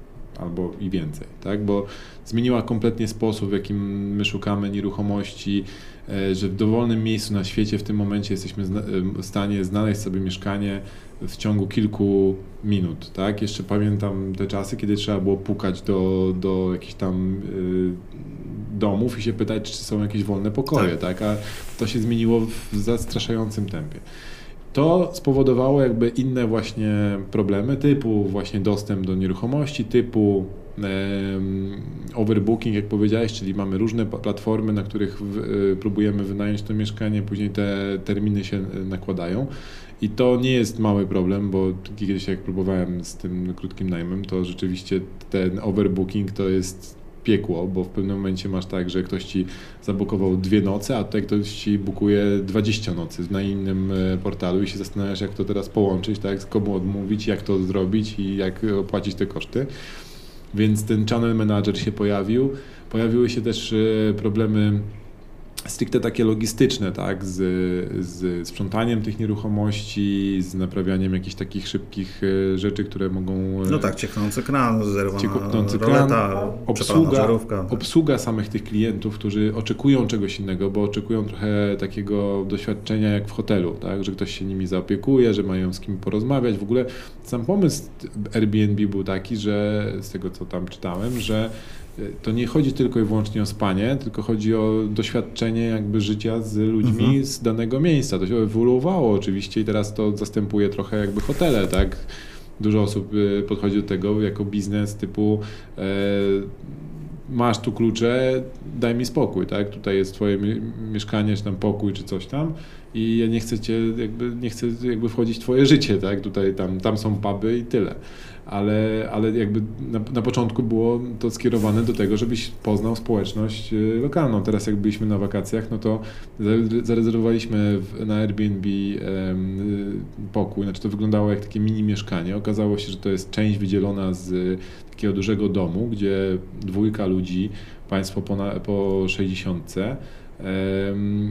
albo i więcej, tak? Bo zmieniła kompletnie sposób, w jakim my szukamy nieruchomości, e, że w dowolnym miejscu na świecie w tym momencie jesteśmy w stanie znaleźć sobie mieszkanie w ciągu kilku minut, tak? Jeszcze pamiętam te czasy, kiedy trzeba było pukać do, do jakichś tam y, domów i się pytać, czy są jakieś wolne pokoje, tak? tak? A to się zmieniło w zastraszającym tempie. To spowodowało jakby inne właśnie problemy, typu właśnie dostęp do nieruchomości, typu overbooking, jak powiedziałeś, czyli mamy różne platformy, na których y, próbujemy wynająć to mieszkanie, później te terminy się y, nakładają. I to nie jest mały problem, bo kiedyś jak próbowałem z tym krótkim najmem, to rzeczywiście ten overbooking to jest piekło, bo w pewnym momencie masz tak, że ktoś ci zabukował dwie noce, a tutaj ktoś ci bukuje 20 nocy na innym e, portalu i się zastanawiasz, jak to teraz połączyć, tak, z komu odmówić, jak to zrobić i jak opłacić te koszty. Więc ten channel manager się pojawił. Pojawiły się też e, problemy stricte takie logistyczne, tak, z, z sprzątaniem tych nieruchomości, z naprawianiem jakichś takich szybkich e, rzeczy, które mogą... E, no tak, cieknący kran, zerwana roleta, obsługa, obsługa samych tych klientów, którzy oczekują czegoś innego, bo oczekują trochę takiego doświadczenia jak w hotelu, tak, że ktoś się nimi zaopiekuje, że mają z kim porozmawiać. W ogóle sam pomysł Airbnb był taki, że z tego co tam czytałem, że to nie chodzi tylko i wyłącznie o spanie, tylko chodzi o doświadczenie jakby życia z ludźmi mhm. z danego miejsca. To się ewoluowało oczywiście i teraz to zastępuje trochę jakby hotele, tak? Dużo osób y, podchodzi do tego jako biznes typu e, masz tu klucze, daj mi spokój, tak? Tutaj jest twoje mieszkanie, czy tam pokój, czy coś tam i ja nie chcę cię, jakby, nie chcę jakby wchodzić w twoje życie, tak? Tutaj, tam, tam są puby i tyle ale, ale jakby na, na, początku było to skierowane do tego, żebyś poznał społeczność y, lokalną. Teraz jak byliśmy na wakacjach, no to zarezerwowaliśmy na Airbnb pokój, znaczy to wyglądało jak takie mini mieszkanie. Okazało się, że to jest część wydzielona z takiego dużego domu, gdzie dwójka ludzi, państwo po, na, po 60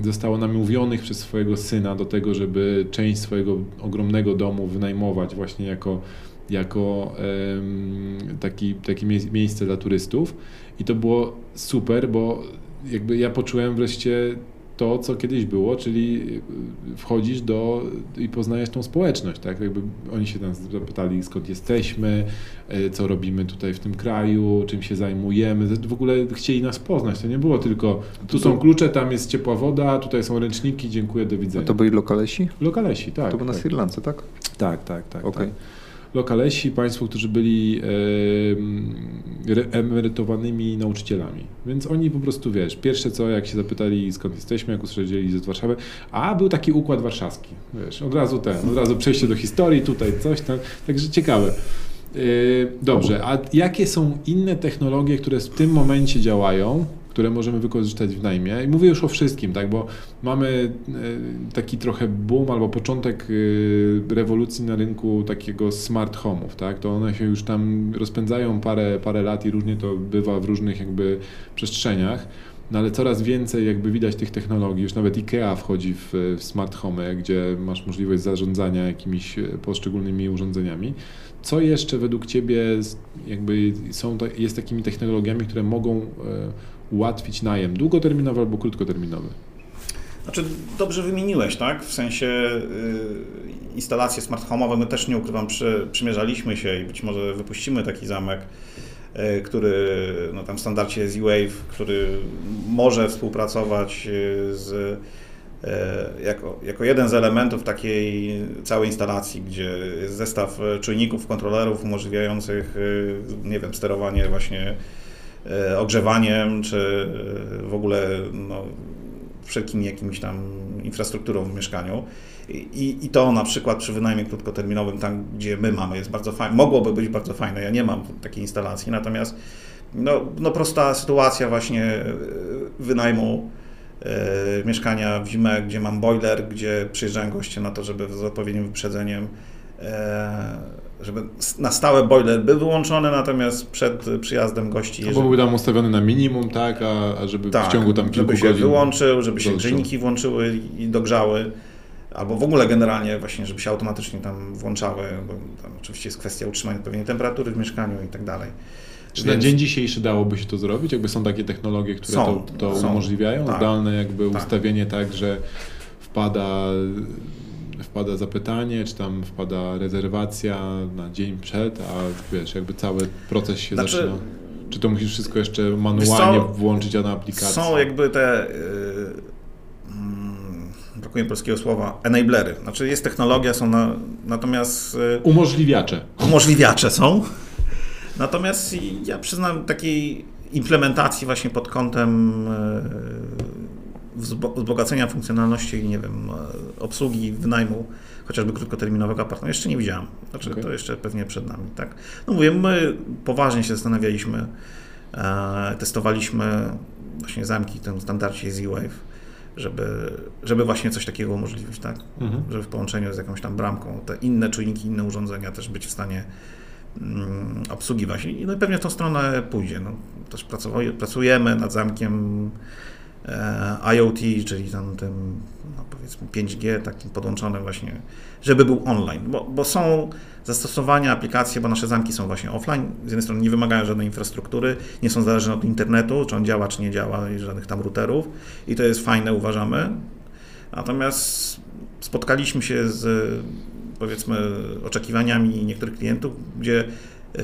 zostało namówionych przez swojego syna do tego, żeby część swojego ogromnego domu wynajmować właśnie jako jako taki, takie miejsce dla turystów i to było super, bo jakby ja poczułem wreszcie to, co kiedyś było, czyli y, wchodzisz do i poznajesz tą społeczność, tak? Jakby oni się nas zapytali, skąd jesteśmy, y, co robimy tutaj w tym kraju, czym się zajmujemy. W ogóle chcieli nas poznać. To nie było tylko tu są klucze, tam jest ciepła woda, tutaj są ręczniki, dziękuję, do widzenia. A to byli lokalesi? Lokalesi, tak. To był na tak. Sri Lance, tak? Tak, tak, tak. Okay. tak lokalesi, Państwo, którzy byli emerytowanymi nauczycielami. Więc oni po prostu, wiesz, pierwsze co, jak się zapytali skąd jesteśmy, jak usłyszeli z Warszawy, a był taki układ warszawski, wiesz, od razu ten, od razu przejście do historii, tutaj coś tam, także ciekawe. E, dobrze, a jakie są inne technologie, które w tym momencie działają, które możemy wykorzystać w najmie. I mówię już o wszystkim, tak, bo mamy e, taki trochę boom albo początek e, rewolucji na rynku takiego smart home'ów, tak, to one się już tam rozpędzają parę, parę lat i różnie to bywa w różnych jakby przestrzeniach. No ale coraz więcej jakby widać tych technologii, już nawet IKEA wchodzi w, w smart home, gdzie masz możliwość zarządzania jakimiś e, poszczególnymi urządzeniami. Co jeszcze według Ciebie jakby są, jest takimi technologiami, które mogą ułatwić najem długoterminowy albo krótkoterminowy? Znaczy, dobrze wymieniłeś, tak? W sensie yy, instalacje smart home'owe, my też nie ukrywam, przy, przymierzaliśmy się i być może wypuścimy taki zamek, yy, który no, tam w standardzie Z-Wave, który może współpracować y, z y, jako, jako jeden z elementów takiej całej instalacji, gdzie jest zestaw czujników, kontrolerów umożliwiających, y, nie wiem, sterowanie właśnie ogrzewaniem, czy e, w ogóle no, wszelkimi jakimiś tam infrastrukturą w mieszkaniu. I, I to na przykład przy wynajmie krótkoterminowym, tam gdzie my mamy, jest bardzo fajne. Mogłoby być bardzo fajne. Ja nie mam takiej instalacji, natomiast no, no prosta sytuacja właśnie e, wynajmu e, mieszkania w zimę, gdzie mam boiler, gdzie przyjeżdżają goście na to, żeby z odpowiednim wyprzedzeniem e, żeby na stałe boiler był wyłączony, natomiast przed przyjazdem gości... To byłby tam ustawiony na minimum, tak, a, a żeby tak, w ciągu tam kilku żeby się wyłączył, żeby się grzejniki włączyły i dogrzały, albo w ogóle generalnie właśnie, żeby się automatycznie tam włączały, bo tam oczywiście jest kwestia utrzymania odpowiedniej temperatury w mieszkaniu i tak dalej. Czy Więc... na dzień dzisiejszy dałoby się to zrobić? Jakby są takie technologie, które są, to, to są, umożliwiają? Tak, Zdalne jakby tak. ustawienie tak, że wpada wpada zapytanie, czy tam wpada rezerwacja na dzień przed, a wiesz, jakby cały proces się znaczy, zaczyna. Czy to musisz wszystko jeszcze manualnie włączyć na aplikację? Są jakby te. Yy, brakuje polskiego słowa, enablery. Znaczy jest technologia, są na, natomiast. Yy, umożliwiacze. Umożliwiacze są. Natomiast ja przyznam takiej implementacji właśnie pod kątem yy, wzbogacenia funkcjonalności, nie wiem, e, obsługi, wynajmu chociażby krótkoterminowego apartamentu jeszcze nie widziałem. Znaczy okay. to jeszcze pewnie przed nami, tak. No mówię, my poważnie się zastanawialiśmy, e, testowaliśmy właśnie zamki w tym standardzie Z-Wave, żeby, żeby właśnie coś takiego umożliwić, tak? Mhm. Żeby w połączeniu z jakąś tam bramką te inne czujniki, inne urządzenia też być w stanie mm, obsługiwać. I no i pewnie w tą stronę pójdzie. No, też pracujemy nad zamkiem IoT, czyli tam tym, no powiedzmy 5G takim podłączonym właśnie, żeby był online, bo, bo są zastosowania, aplikacje, bo nasze zamki są właśnie offline, z jednej strony nie wymagają żadnej infrastruktury, nie są zależne od internetu, czy on działa, czy nie działa, i żadnych tam routerów. I to jest fajne, uważamy. Natomiast spotkaliśmy się z powiedzmy oczekiwaniami niektórych klientów, gdzie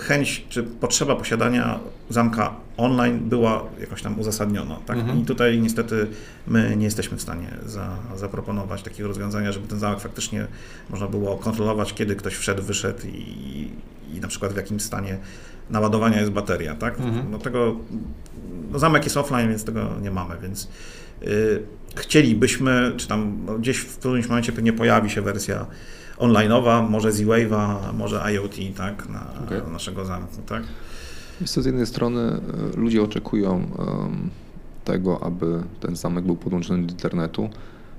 chęć czy potrzeba posiadania zamka online była jakoś tam uzasadniona. Tak? Mhm. I tutaj niestety my nie jesteśmy w stanie za, zaproponować takiego rozwiązania, żeby ten zamek faktycznie można było kontrolować, kiedy ktoś wszedł, wyszedł i, i na przykład w jakim stanie naładowania jest bateria. Tak? Mhm. No tego, no zamek jest offline, więc tego nie mamy, więc yy, chcielibyśmy, czy tam no, gdzieś w którymś momencie pewnie pojawi się wersja online'owa, może Z-Wave'a, może IoT, tak, na okay. naszego zamku, tak? Jest to z jednej strony e, ludzie oczekują um, tego, aby ten zamek był podłączony do internetu.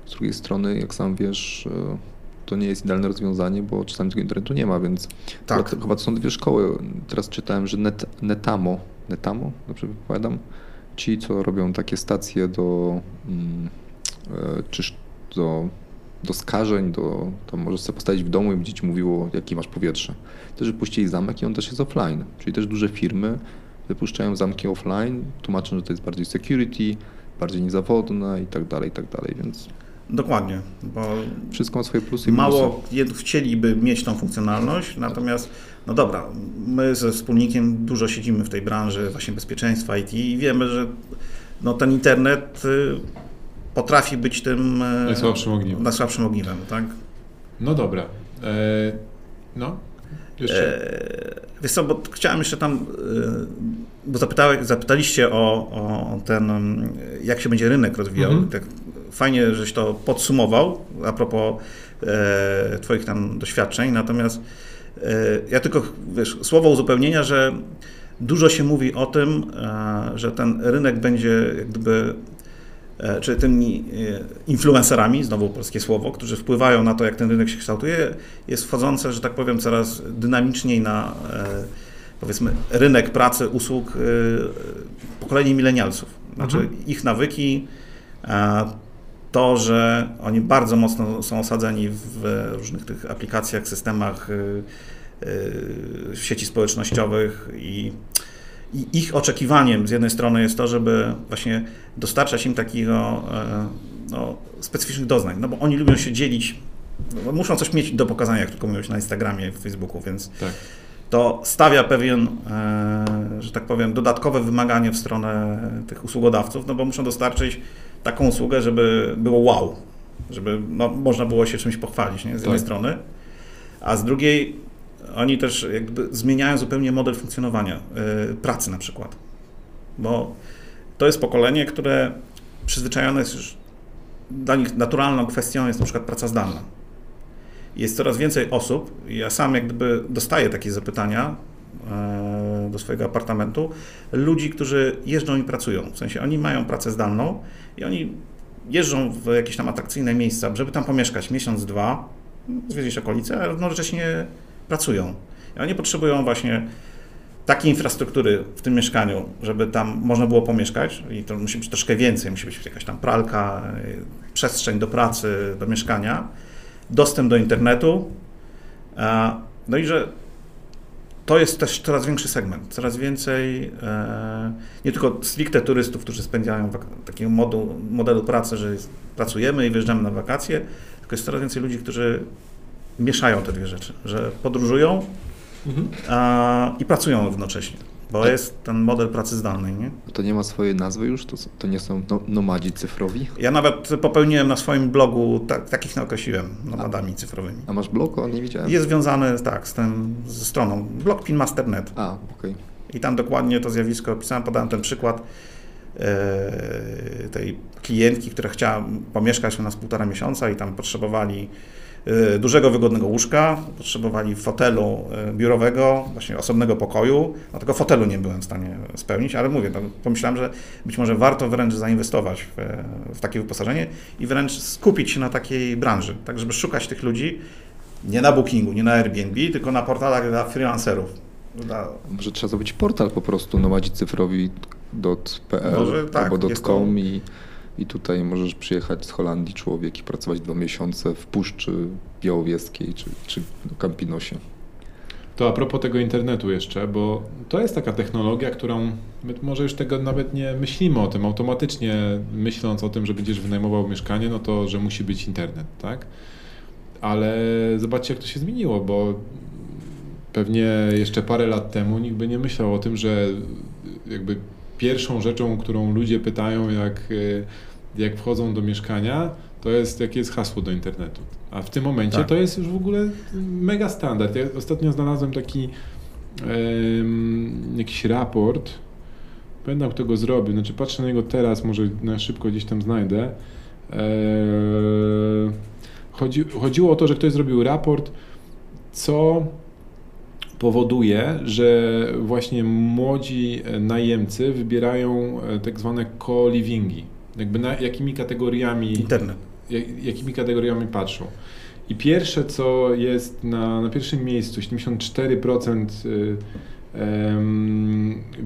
Z drugiej strony, jak sam wiesz, e, to nie jest idealne rozwiązanie, bo czasami tego internetu nie ma, więc tak. chyba, chyba to są dwie szkoły. Teraz czytałem, że Net, Netamo, Netamo, dobrze wypowiadam, ci, co robią takie stacje do, mm, e, czy do do skażeń, do, to możesz sobie postawić w domu i będzie ci mówiło, jakie masz powietrze. Też wypuścili zamek i on też jest offline, czyli też duże firmy wypuszczają zamki offline, tłumaczą, że to jest bardziej security, bardziej niezawodne i tak dalej, i tak dalej, więc... Dokładnie, bo wszystko ma swoje plusy i Mało klientów chcieliby mieć tą funkcjonalność, natomiast no dobra, my ze wspólnikiem dużo siedzimy w tej branży właśnie bezpieczeństwa IT i wiemy, że no ten internet y, potrafi być tym e, najsłabszym ogniwem. Najsłabszym ogniwem, tak? No dobra. E, no, jeszcze. E, wiesz co, bo chciałem jeszcze tam, e, bo zapytałeś, zapytaliście o, o ten, jak się będzie rynek rozwijał. Mhm. Tak fajnie, żeś to podsumował a propos e, Twoich tam doświadczeń, natomiast e, ja tylko, wiesz, słowo uzupełnienia, że dużo się mówi o tym, e, że ten rynek będzie jak gdyby czy tymi e, influencerami, znowu polskie słowo, którzy wpływają na to, jak ten rynek się kształtuje, jest wchodzące, że tak powiem, coraz dynamiczniej na e, powiedzmy rynek pracy, usług pokolenie milenialsów. Znaczy mhm. ich nawyki, to, że oni bardzo mocno są osadzeni w różnych tych aplikacjach, systemach, w sieci społecznościowych i i ich oczekiwaniem z jednej strony jest to, żeby właśnie dostarczać im takiego e, no, specyficznych doznań, no bo oni lubią się dzielić, no, muszą coś mieć do pokazania, jak tylko mówią na Instagramie, w Facebooku, więc tak. to stawia pewien, e, że tak powiem, dodatkowe wymaganie w stronę tych usługodawców, no bo muszą dostarczyć taką usługę, żeby było wow, żeby no, można było się czymś pochwalić nie? z jednej tak. strony, a z drugiej oni też jakby zmieniają zupełnie model funkcjonowania y, pracy na przykład. Bo to jest pokolenie, które przyzwyczajone jest już, dla nich naturalną kwestią jest na przykład praca zdalna. Jest coraz więcej osób, ja sam jak gdyby dostaję takie zapytania e, do swojego apartamentu, ludzi, którzy jeżdżą i pracują. W sensie oni mają pracę zdalną i oni jeżdżą w jakieś tam atrakcyjne miejsca, żeby tam pomieszkać miesiąc, dwa, zwiedzić okolice, a równocześnie pracują. I oni potrzebują właśnie takiej infrastruktury w tym mieszkaniu, żeby tam można było pomieszkać i to musi być troszkę więcej, musi być jakaś tam pralka, y, przestrzeń do pracy, do mieszkania, dostęp do internetu, no i że to jest też coraz większy segment, coraz więcej e, nie tylko stricte turystów, którzy spędzają takiego modu, modelu pracy, że pracujemy i wyjeżdżamy na wakacje, tylko jest coraz więcej ludzi, którzy mieszają te dwie rzeczy, że podróżują mhm. a, i pracują równocześnie. Bo jest ten model pracy zdalnej, nie? To nie ma swojej nazwy już? To, to nie są no, nomadzi cyfrowi? Ja nawet popełniłem na swoim blogu, tak, takich nakreśliłem, nomadami a, cyfrowymi. A masz blog? O, nie widziałem. Jest związany, tak, z tym, ze stroną. Blog Pinmaster.net. A, okej. Okay. I tam dokładnie to zjawisko opisałem, podałem ten przykład e, tej klientki, która chciała pomieszkać u nas półtora miesiąca i tam potrzebowali dużego, wygodnego łóżka, potrzebowali fotelu y, biurowego, właśnie osobnego pokoju, no tego fotelu nie byłem w stanie spełnić, ale mówię, no, pomyślałem, że być może warto wręcz zainwestować w, w takie wyposażenie i wręcz skupić się na takiej branży, tak żeby szukać tych ludzi nie na Bookingu, nie na Airbnb, tylko na portalach dla freelancerów. Dla... Może trzeba zrobić portal po prostu nomadzicyfrowi.pl tak, albo .com i i tutaj możesz przyjechać z Holandii człowiek i pracować dwa miesiące w Puszczy Białowieskiej czy, czy Campinosie. To a propos tego internetu jeszcze, bo to jest taka technologia, którą my może już tego nawet nie myślimy o tym automatycznie, myśląc o tym, że będziesz wynajmował mieszkanie, no to, że musi być internet, tak? Ale zobaczcie, jak to się zmieniło, bo pewnie jeszcze parę lat temu nikt by nie myślał o tym, że jakby pierwszą rzeczą, którą ludzie pytają, jak jak wchodzą do mieszkania, to jest jakie jest hasło do internetu. A w tym momencie tak. to jest już w ogóle mega standard. Ja ostatnio znalazłem taki um, jakiś raport. Pamiętam, kto go zrobił. Znaczy patrzę na niego teraz, może na szybko gdzieś tam znajdę. Eee, chodzi, chodziło o to, że ktoś zrobił raport, co powoduje, że właśnie młodzi najemcy wybierają e, tak zwane co-livingi jakby na jakimi kategoriami... Internet. Jak, jakimi kategoriami patrzą. I pierwsze, co jest na, na pierwszym miejscu, 74%, y,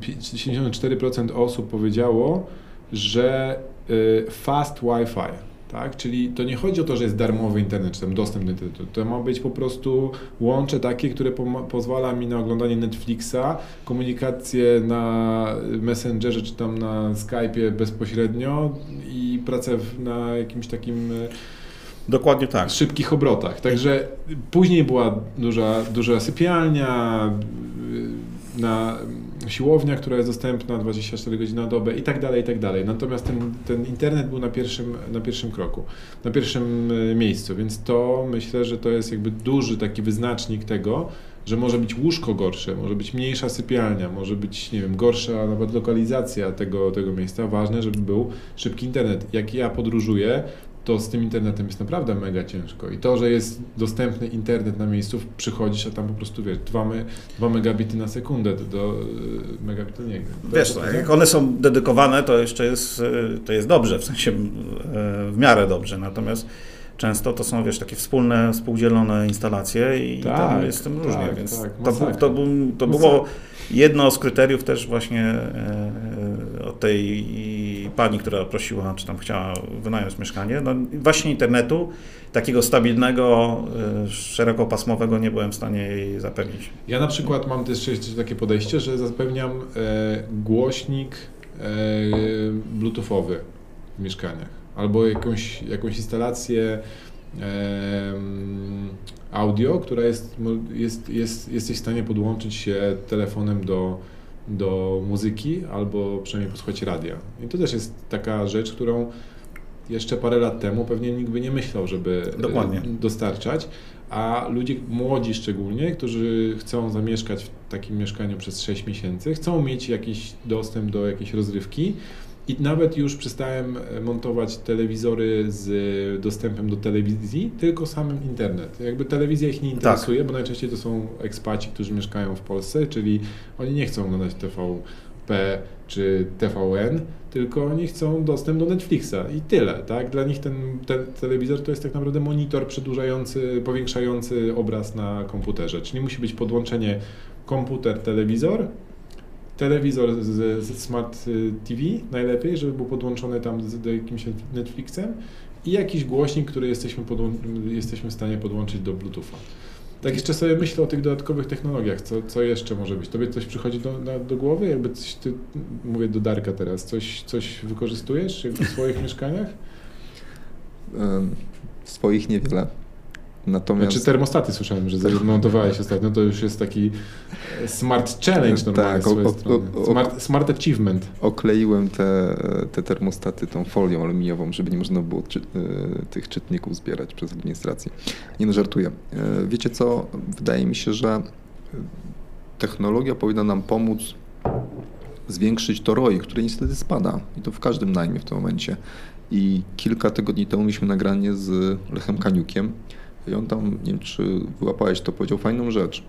74% osób powiedziało, że y, fast Wi-Fi, Tak? Czyli to nie chodzi o to, że jest darmowy internet, czy tam dostęp do internetu. To ma być po prostu łącze takie, które pozwala mi na oglądanie Netflixa, komunikację na Messengerze, czy tam na Skype'ie bezpośrednio i pracę na jakimś takim e, Dokładnie tak. szybkich obrotach. Także później była duża, duża sypialnia, y, na siłownia, która jest dostępna 24 godziny na dobę i tak dalej, i tak dalej. Natomiast ten, ten internet był na pierwszym, na pierwszym kroku, na pierwszym y, miejscu, więc to myślę, że to jest jakby duży taki wyznacznik tego, że może być łóżko gorsze, może być mniejsza sypialnia, może być, nie wiem, gorsza nawet lokalizacja tego, tego miejsca. Ważne, żeby był szybki internet. Jak ja podróżuję, to z tym internetem jest naprawdę mega ciężko. I to, że jest dostępny internet na miejscu, przychodzisz, a tam po prostu wiesz, 2, me, 2 megabity na sekundę do, do e, megabitu nie Wiesz, to, jak one są dedykowane, to jeszcze jest, e, to jest dobrze, w sensie e, w miarę dobrze. Natomiast często to są, wiesz, takie wspólne, współdzielone instalacje i tak, tam jest tym różnie, tak, więc tak, to, to, to, to było jedno z kryteriów też właśnie od tej pani, która prosiła, czy tam chciała wynająć mieszkanie, no właśnie internetu, takiego stabilnego, e, szerokopasmowego nie byłem w stanie jej zapewnić. Ja na przykład mam też takie podejście, że zapewniam e, głośnik e, bluetoothowy w mieszkaniach albo jakąś, jakąś instalację audio, która jest, jest, jest, jesteś w stanie podłączyć się telefonem do do muzyki albo przynajmniej posłuchać radia. I to też jest taka rzecz, którą jeszcze parę lat temu pewnie nikt by nie myślał, żeby e, Dokładnie. dostarczać, a ludzie młodzi szczególnie, którzy chcą zamieszkać w takim mieszkaniu przez 6 miesięcy, chcą mieć jakiś dostęp do jakiejś rozrywki, i nawet już przestałem e, montować telewizory z dostępem do telewizji, tylko samym internet. Jakby telewizja ich nie tak. interesuje, tak. bo najczęściej to są ekspaci, którzy mieszkają w Polsce, czyli oni nie chcą oglądać TVP czy TVN, tylko oni chcą dostęp do Netflixa i tyle. Tak? Dla nich ten te telewizor to jest tak naprawdę monitor przedłużający, powiększający obraz na komputerze. Czyli musi być podłączenie komputer-telewizor telewizor z, z, Smart y, TV najlepiej, żeby był podłączony tam z, do jakimś Netflixem i jakiś głośnik, który jesteśmy, jesteśmy w stanie podłączyć do Bluetootha. Tak jeszcze sobie myślę o tych dodatkowych technologiach, co, co jeszcze może być? Tobie coś przychodzi do, na, do głowy? Jakby coś, ty, mówię do Darka teraz, coś, coś wykorzystujesz w swoich mieszkaniach? W swoich niewiele. Natomiast... Znaczy termostaty słyszałem, że zamontowałeś ostatnio, to już jest taki smart challenge normalnie tak, o, o, smart, smart, achievement. Okleiłem te, te termostaty tą folią aluminiową, żeby nie można było czy, e, tych czytników zbierać przez administrację. Nie no, żartuję. E, wiecie co, wydaje mi się, że technologia powinna nam pomóc zwiększyć to ROI, które niestety spada. I to w każdym najmie w tym momencie. I kilka tygodni temu mieliśmy nagranie z Lechem Kaniukiem, i on tam, nie wiem czy wyłapałeś to, powiedział fajną rzecz.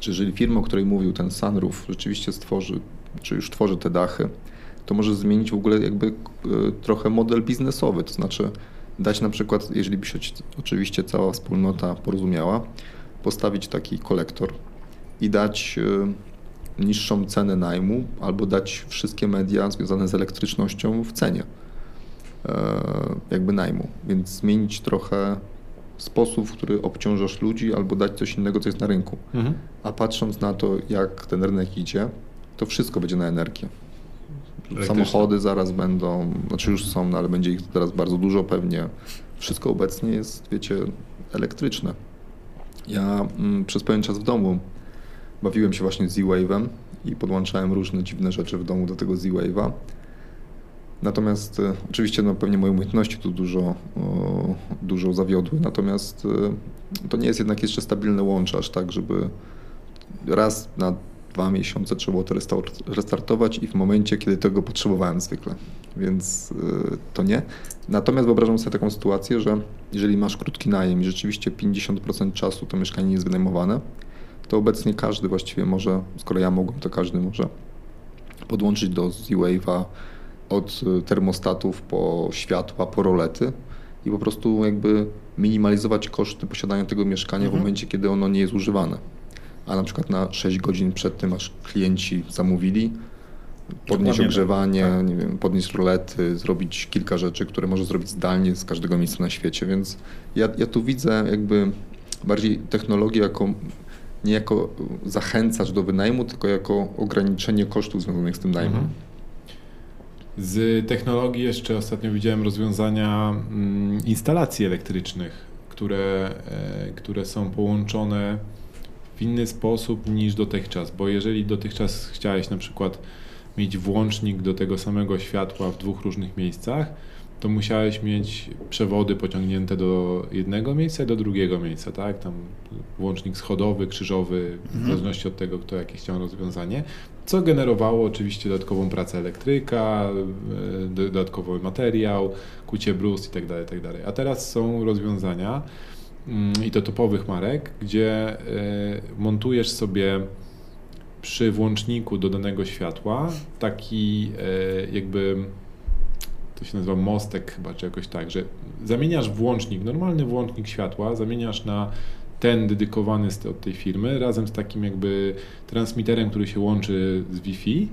Czy jeżeli firma, o której mówił, ten sunroof rzeczywiście stworzy, czy już tworzy te dachy, to może zmienić w ogóle jakby e, trochę model biznesowy, to znaczy dać na przykład, jeżeli by się oczywiście cała wspólnota porozumiała, postawić taki kolektor i dać e, niższą cenę najmu albo dać wszystkie media związane z elektrycznością w cenie e, jakby najmu, więc zmienić trochę sposób, w który obciążasz ludzi, albo dać coś innego, co jest na rynku. Mhm. A patrząc na to, jak ten rynek idzie, to wszystko będzie na energię. Samochody zaraz będą, znaczy już są, no ale będzie ich teraz bardzo dużo pewnie. Wszystko obecnie jest, wiecie, elektryczne. Ja mm, przez pewien czas w domu bawiłem się właśnie Z-Wave'em i podłączałem różne dziwne rzeczy w domu do tego Z-Wave'a. Natomiast e, oczywiście no, pewnie moje umiejętności tu dużo, dużo zawiodły, natomiast e, to nie jest jednak jeszcze stabilne łącze, aż tak, żeby raz na dwa miesiące trzeba było to restartować i w momencie, kiedy tego potrzebowałem zwykle, więc e, to nie. Natomiast wyobrażam sobie taką sytuację, że jeżeli masz krótki najem i rzeczywiście 50% czasu to mieszkanie nie jest wynajmowane, to obecnie każdy właściwie może, skoro ja mogłem, to każdy może podłączyć do Z-Wave'a od y, termostatów po światła, po rolety i po prostu jakby minimalizować koszty posiadania tego mieszkania mhm. w momencie, kiedy ono nie jest używane. A na przykład na 6 godzin przed tym, aż klienci zamówili, podnieść Dokładnie ogrzewanie, tak. nie wiem, podnieść rolety, zrobić kilka rzeczy, które może zrobić zdalnie z każdego miejsca na świecie, więc ja, ja tu widzę jakby bardziej technologię jako nie jako zachęcacz do wynajmu, tylko jako ograniczenie kosztów związanych z tym najmem. Mhm. Z technologii jeszcze ostatnio widziałem rozwiązania mm, instalacji elektrycznych, które, e, które są połączone w inny sposób niż dotychczas, bo jeżeli dotychczas chciałeś na przykład mieć włącznik do tego samego światła w dwóch różnych miejscach, to musiałeś mieć przewody pociągnięte do jednego miejsca i do drugiego miejsca, tak? Tam włącznik schodowy, krzyżowy, w mhm. zależności od tego, kto jakie chciał rozwiązanie, co generowało oczywiście dodatkową pracę elektryka, e, dodatkowy materiał, kucie brus itd., tak itd. Tak A teraz są rozwiązania mm, i to topowych marek, gdzie e, montujesz sobie przy włączniku do danego światła taki e, jakby to się nazywa mostek chyba, czy jakoś tak, że zamieniasz włącznik, normalny włącznik światła, zamieniasz na ten dedykowany od tej firmy, razem z takim jakby transmiterem, który się łączy z Wi-Fi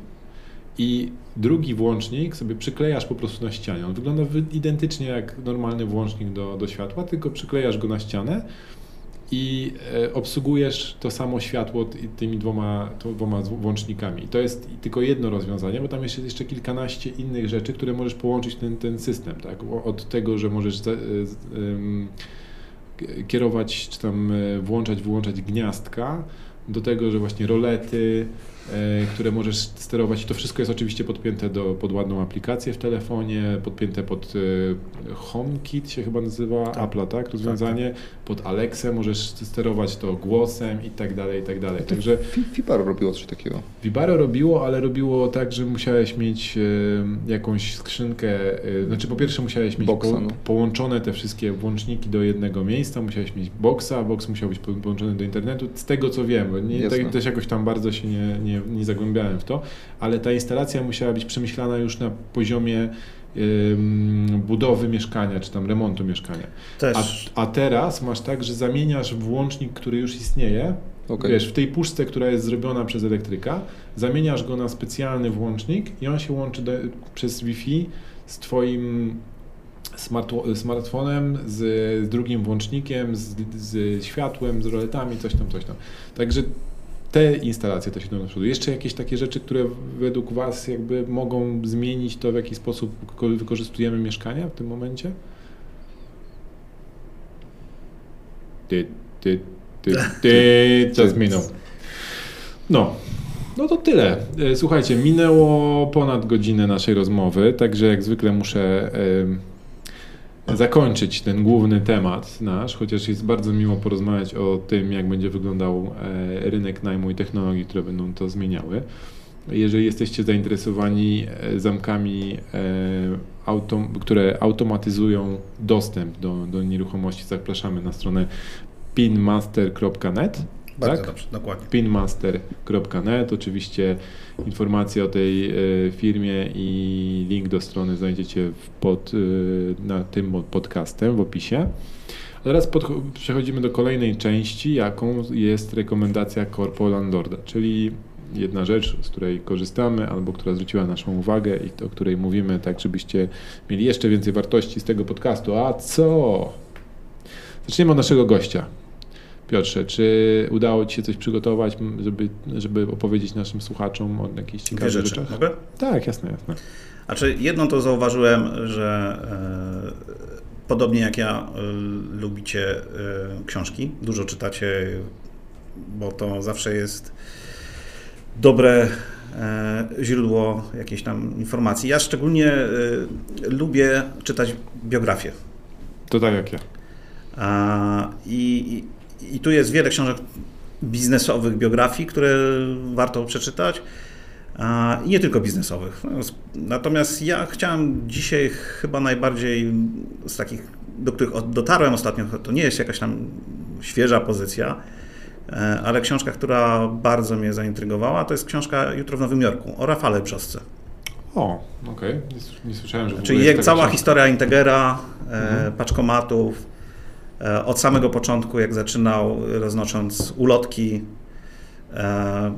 i drugi włącznik sobie przyklejasz po prostu na ścianie. On wygląda identycznie jak normalny włącznik do, do światła, tylko przyklejasz go na ścianę i e, obsługujesz to samo światło tymi dwoma, dwoma włącznikami. I to jest tylko jedno rozwiązanie, bo tam jest jeszcze kilkanaście innych rzeczy, które możesz połączyć ten, ten system. Tak? Od tego, że możesz kierować, czy tam e, włączać, wyłączać gniazdka, do tego, że właśnie rolety, E, które możesz sterować. To wszystko jest oczywiście podpięte do, pod ładną aplikację w telefonie, podpięte pod e, HomeKit się chyba nazywa, tak. Apple'a, tak? Rozwiązanie. Tak, tak. Pod Alexę możesz sterować to głosem i tak dalej, i tak dalej. Także Vibaro robiło coś takiego. Vibaro robiło, ale robiło tak, że musiałeś mieć e, jakąś skrzynkę, znaczy po pierwsze musiałeś mieć boxa, po, no. połączone te wszystkie włączniki do jednego miejsca, musiałeś mieć boxa, box musiał być połączony do internetu, z tego co wiem, nie, tak, też jakoś tam bardzo się nie, nie nie, zagłębiałem w to, ale ta instalacja musiała być przemyślana już na poziomie budowy mieszkania, czy tam remontu mieszkania. A, a, teraz masz tak, że zamieniasz włącznik, który już istnieje, okay. wiesz, w tej puszce, która jest zrobiona przez elektryka, zamieniasz go na specjalny włącznik i on się łączy do, przez Wi-Fi z twoim smart, smartfonem, z, z, drugim włącznikiem, z, z światłem, z roletami, coś tam, coś tam. Także te instalacje to się do przodu. Jeszcze jakieś takie rzeczy, które według Was jakby mogą zmienić to, w jaki sposób wykorzystujemy mieszkania w tym momencie? Ty, ty, ty, ty, czas minął. No, no to tyle. E, słuchajcie, minęło ponad godzinę naszej rozmowy, także jak zwykle muszę zakończyć ten główny temat nasz, chociaż jest bardzo miło porozmawiać o tym, jak będzie wyglądał e, rynek najmu i technologii, które będą to zmieniały. Jeżeli jesteście zainteresowani e, zamkami, e, które automatyzują dostęp do, do nieruchomości, zapraszamy na stronę pinmaster.net. Bardzo tak? dobrze, dokładnie. pinmaster.net. Oczywiście informacje o tej e, firmie i link do strony znajdziecie pod, e, na tym podcastem w opisie. A teraz pod, przechodzimy do kolejnej części, jaką jest rekomendacja Corpo Landlorda, czyli jedna rzecz, z której korzystamy albo która zwróciła naszą uwagę i o której mówimy, tak żebyście mieli jeszcze więcej wartości z tego podcastu. A co? Zaczniemy od naszego gościa. Piotrze, czy udało Ci się coś przygotować, żeby, żeby opowiedzieć naszym słuchaczom o jakichś ciekawych rzeczy. rzeczach? Mogę? Tak, jasne, jasne. Znaczy, jedną to zauważyłem, że e, podobnie jak ja e, lubicie e, książki, dużo czytacie, bo to zawsze jest dobre e, źródło jakiejś tam informacji. Ja szczególnie e, lubię czytać biografię. To tak jak ja. I, i tu jest wiele książek biznesowych, biografii, które warto przeczytać. I nie tylko biznesowych. Natomiast ja chciałem dzisiaj chyba najbardziej z takich, do których dotarłem ostatnio, to nie jest jakaś tam świeża pozycja, e, ale książka, która bardzo mnie zaintrygowała, to jest książka Jutro w Nowym Jorku o Rafale Brzosce. O, okej. Okay. Nie, nie, słyszałem, że Czyli jak cała książka. historia Integera, e, mhm. paczkomatów, od samego początku, jak zaczynał, roznosząc ulotki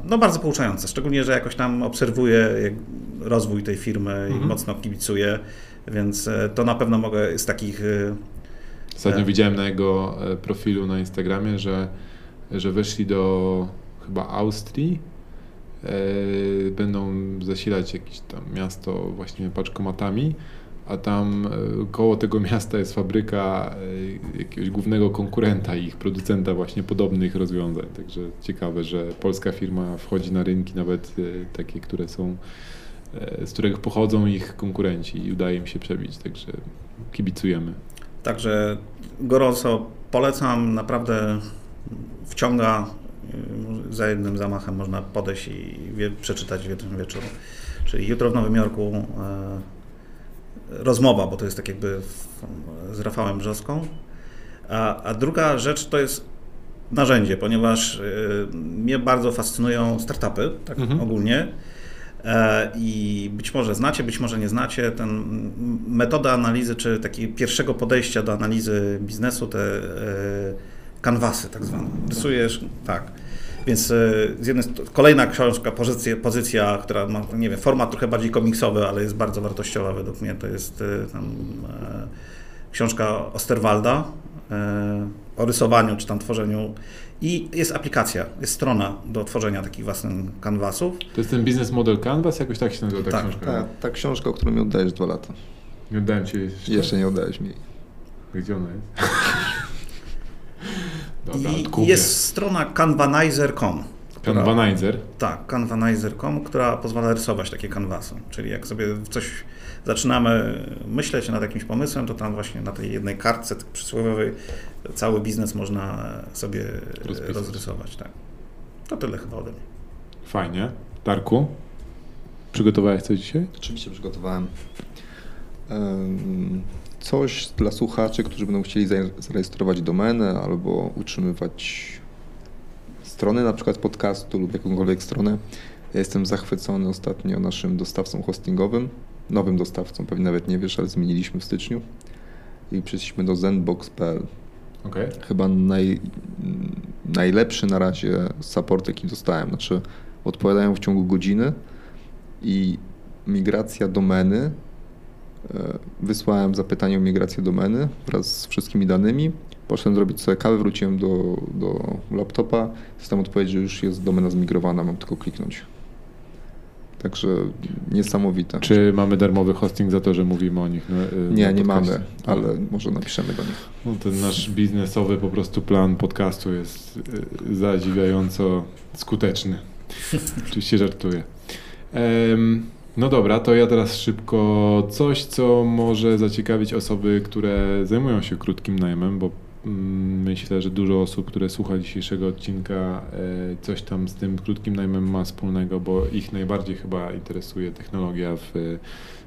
no bardzo pouczające, szczególnie, że jakoś tam obserwuję rozwój tej firmy mhm. i mocno kibicuję, więc to na pewno mogę z takich... Ostatnio widziałem na jego profilu na Instagramie, że, że weszli do chyba Austrii, będą zasilać jakieś tam miasto właśnie paczkomatami a tam e, koło tego miasta jest fabryka e, jakiegoś głównego konkurenta ich, producenta właśnie podobnych rozwiązań. Także ciekawe, że polska firma wchodzi na rynki nawet e, takie, które są, z których pochodzą ich konkurenci i udaje im się przebić, także kibicujemy. Także gorąco polecam, naprawdę wciąga za jednym zamachem można podejść i przeczytać w jednym wieczoru. Czyli jutro w Nowym Jorku rozmowa, bo to jest tak jakby z Rafałem Brzoską. A, a druga rzecz to jest narzędzie, ponieważ y, mnie bardzo fascynują startupy, tak mhm. ogólnie. E, I być może znacie, być może nie znacie, ten metoda analizy, czy takiego pierwszego podejścia do analizy biznesu, te e, kanwasy tak zwane. Rysujesz, tak. Więc e, z jednej kolejna książka, pozycja, pozycja, która ma, nie wiem, format trochę bardziej komiksowy, ale jest bardzo wartościowa według mnie, to jest e, tam, e, książka Osterwalda o rysowaniu czy tam tworzeniu i jest aplikacja, jest strona do tworzenia takich własnych kanwasów. To jest ten Business Model Canvas, jakoś tak się nazywa ta tak, książka? Tak, ta książka, o którą mi oddajesz dwa lata. Nie oddałem Ci jeszcze? Jeszcze nie oddałeś mi. Gdzie ona jest? Dobra, I jest strona canvanizer.com. Canvanizer? Tak, canvanizer.com, która pozwala rysować takie kanwasy. Czyli jak sobie coś zaczynamy myśleć nad jakimś pomysłem, to tam właśnie na tej jednej kartce przysłowiowej cały biznes można sobie Rozpisać. rozrysować. Tak. To tyle chyba ode mnie. Fajnie. Darku, przygotowałeś coś dzisiaj? Oczywiście przygotowałem. Um coś dla słuchaczy, którzy będą chcieli zarejestrować domenę albo utrzymywać strony na przykład podcastu lub jakąkolwiek stronę. Ja jestem zachwycony ostatnio naszym dostawcą hostingowym, nowym dostawcą, pewnie nawet nie wiesz, ale zmieniliśmy w styczniu i przeszliśmy do zenbox.pl. Okay. Chyba naj, najlepszy na razie support, jaki dostałem. Znaczy odpowiadają w ciągu godziny i migracja domeny wysłałem zapytanie o migrację domeny wraz z wszystkimi danymi. Poszedłem zrobić sobie kawę, wróciłem do, do laptopa. System odpowiedzi, że już jest domena zmigrowana, mam tylko kliknąć. Także niesamowite. Czy mamy darmowy hosting za to, że mówimy o nich? No, nie, nie mamy, ale może napiszemy do nich. No, ten nasz biznesowy po prostu plan podcastu jest e, zadziwiająco skuteczny. Oczywiście żartuję. Um, no dobra, to ja teraz szybko coś, co może zaciekawić osoby, które zajmują się krótkim najmem, bo mm, myślę, że dużo osób, które słucha dzisiejszego odcinka, e, coś tam z tym krótkim najmem ma wspólnego, bo ich najbardziej chyba interesuje technologia, w,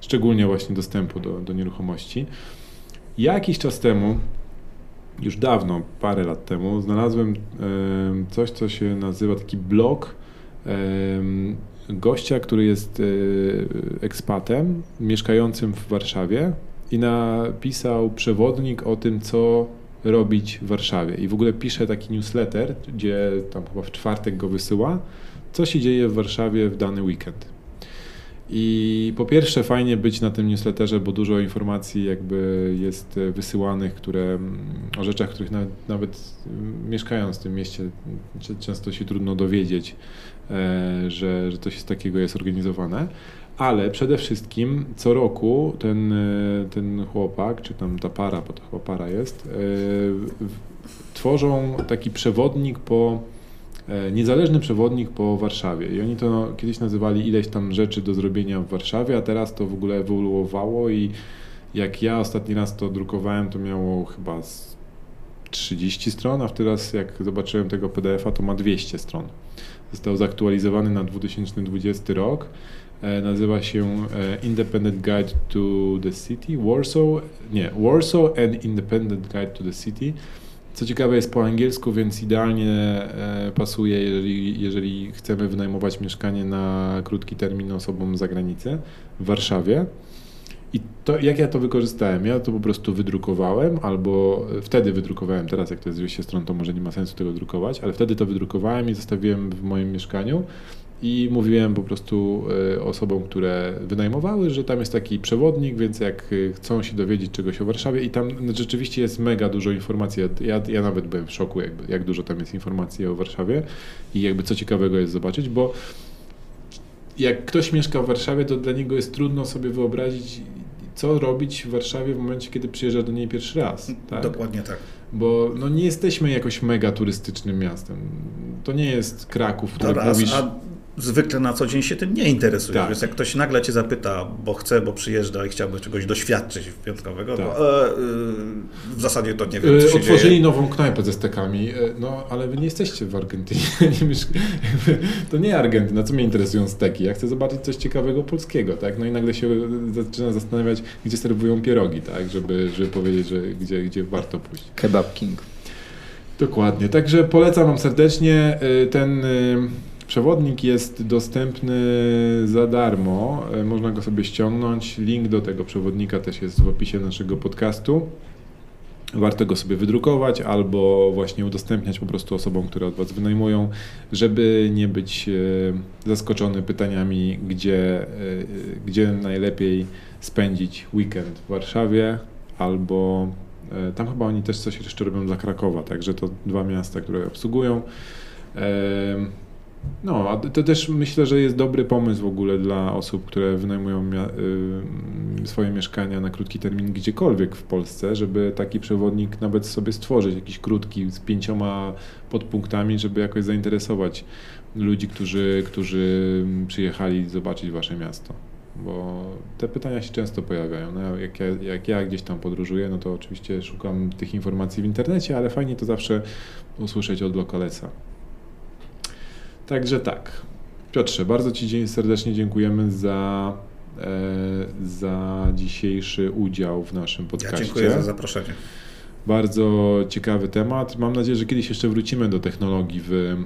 szczególnie właśnie dostępu do, do nieruchomości. Jakiś czas temu, już dawno, parę lat temu, znalazłem coś, co się nazywa taki blog gościa, który jest e, ekspatem, mieszkającym w Warszawie i napisał przewodnik o tym, co robić w Warszawie. I w ogóle pisze taki newsletter, gdzie tam chyba w czwartek go wysyła, co się dzieje w Warszawie w dany weekend. I po pierwsze fajnie być na tym newsletterze, bo dużo informacji jakby jest wysyłanych, które o rzeczach, których nawet, nawet mieszkając w tym mieście często się trudno dowiedzieć, że, że coś takiego jest organizowane. Ale przede wszystkim co roku ten, e, ten chłopak, czy tam ta para, bo to chyba para jest, e, tworzą taki przewodnik po E, niezależny przewodnik po Warszawie. I oni to kiedyś nazywali ileś tam rzeczy do zrobienia w Warszawie, a teraz to w ogóle ewoluowało i jak ja ostatni raz to drukowałem, to miało chyba 30 stron, a teraz jak zobaczyłem tego PDF-a, to ma 200 stron. Został zaktualizowany na 2020 rok. E, nazywa się e, Independent Guide to the City, Warsaw, nie, Warsaw and Independent Guide to the City. Co ciekawe jest po angielsku, więc idealnie e, pasuje, jeżeli, jeżeli chcemy wynajmować mieszkanie na krótki termin osobom z zagranicy w Warszawie. I to, jak ja to wykorzystałem? Ja to po prostu wydrukowałem, albo wtedy wydrukowałem, teraz jak to jest 200 stron, to może nie ma sensu tego drukować, ale wtedy to wydrukowałem i zostawiłem w moim mieszkaniu i mówiłem po prostu e, osobom, które wynajmowały, że tam jest taki przewodnik, więc jak e, chcą się dowiedzieć czegoś o Warszawie i tam rzeczywiście jest mega dużo informacji. Ja, ja nawet byłem w szoku, jakby, jak dużo tam jest informacji o Warszawie i jakby co ciekawego jest zobaczyć, bo jak ktoś mieszka w Warszawie, to dla niego jest trudno sobie wyobrazić, co robić w Warszawie w momencie, kiedy przyjeżdża do niej pierwszy raz. Tak? Dokładnie tak. Bo no, nie jesteśmy jakoś mega turystycznym miastem. To nie jest Kraków, który mówisz... A zwykle na co dzień się tym nie interesuje. Tak. Więc jak ktoś nagle cię zapyta, bo chce, bo przyjeżdża i chciałby czegoś doświadczyć wyjątkowego, tak. to e, e, w zasadzie to nie wiem, co się Otworzyli dzieje. nową knajpę ze stekami, e, no ale wy nie jesteście w Argentynie. to nie Argentyna, co mnie interesują steki? Ja chcę zobaczyć coś ciekawego polskiego, tak? No i nagle się zaczyna zastanawiać, gdzie serwują pierogi, tak? Żeby, żeby powiedzieć, że gdzie, gdzie warto pójść. Kebab King. Dokładnie, także polecam Wam serdecznie ten Przewodnik jest dostępny za darmo, e, można go sobie ściągnąć. Link do tego przewodnika też jest w opisie naszego podcastu. Warto go sobie wydrukować albo właśnie udostępniać po prostu osobom, które od Was wynajmują, żeby nie być e, zaskoczony pytaniami, gdzie, e, gdzie najlepiej spędzić weekend w Warszawie albo tam chyba oni też coś jeszcze robią dla Krakowa, także to dwa miasta, które obsługują. No, a to też myślę, że jest dobry pomysł w ogóle dla osób, które wynajmują y, swoje mieszkania na krótki termin gdziekolwiek w Polsce, żeby taki przewodnik nawet sobie stworzyć, jakiś krótki, z pięcioma podpunktami, żeby jakoś zainteresować ludzi, którzy, którzy przyjechali zobaczyć wasze miasto. Bo te pytania się często pojawiają. No, jak, ja, jak ja gdzieś tam podróżuję, no to oczywiście szukam tych informacji w internecie, ale fajnie to zawsze usłyszeć od lokaleca. Także tak. Piotrze, bardzo Ci serdecznie dziękujemy za, e, za dzisiejszy udział w naszym podcaście. Ja dziękuję za zaproszenie. Bardzo ciekawy temat. Mam nadzieję, że kiedyś jeszcze wrócimy do technologii w, e,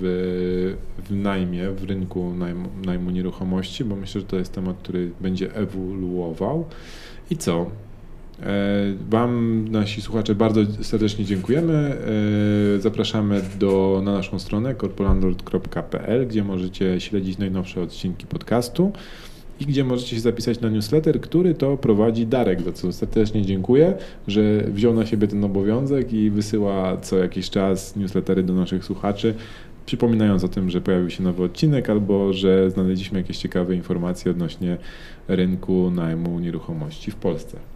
w, w najmie, w rynku najmu, najmu nieruchomości, bo myślę, że to jest temat, który będzie ewoluował. I co? E, wam, nasi słuchacze, bardzo serdecznie dziękujemy. E, zapraszamy do, na naszą stronę corpolandlord.pl, gdzie możecie śledzić najnowsze odcinki podcastu i gdzie możecie się zapisać na newsletter, który to prowadzi Darek, za co serdecznie dziękuję, że wziął na siebie ten obowiązek i wysyła co jakiś czas newslettery do naszych słuchaczy, przypominając o tym, że pojawił się nowy odcinek albo że znaleźliśmy jakieś ciekawe informacje odnośnie rynku najmu nieruchomości w Polsce.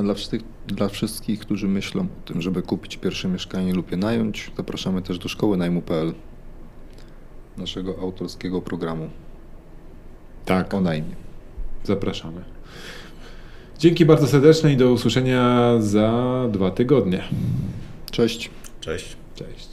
A dla wszystkich, dla wszystkich, którzy myślą o tym, żeby kupić pierwsze mieszkanie lub je nająć, zapraszamy też do szkoły najmu.pl, naszego autorskiego programu. Tak. O najmie. Zapraszamy. Dzięki bardzo serdeczne i do usłyszenia za dwa tygodnie. Cześć. Cześć. Cześć.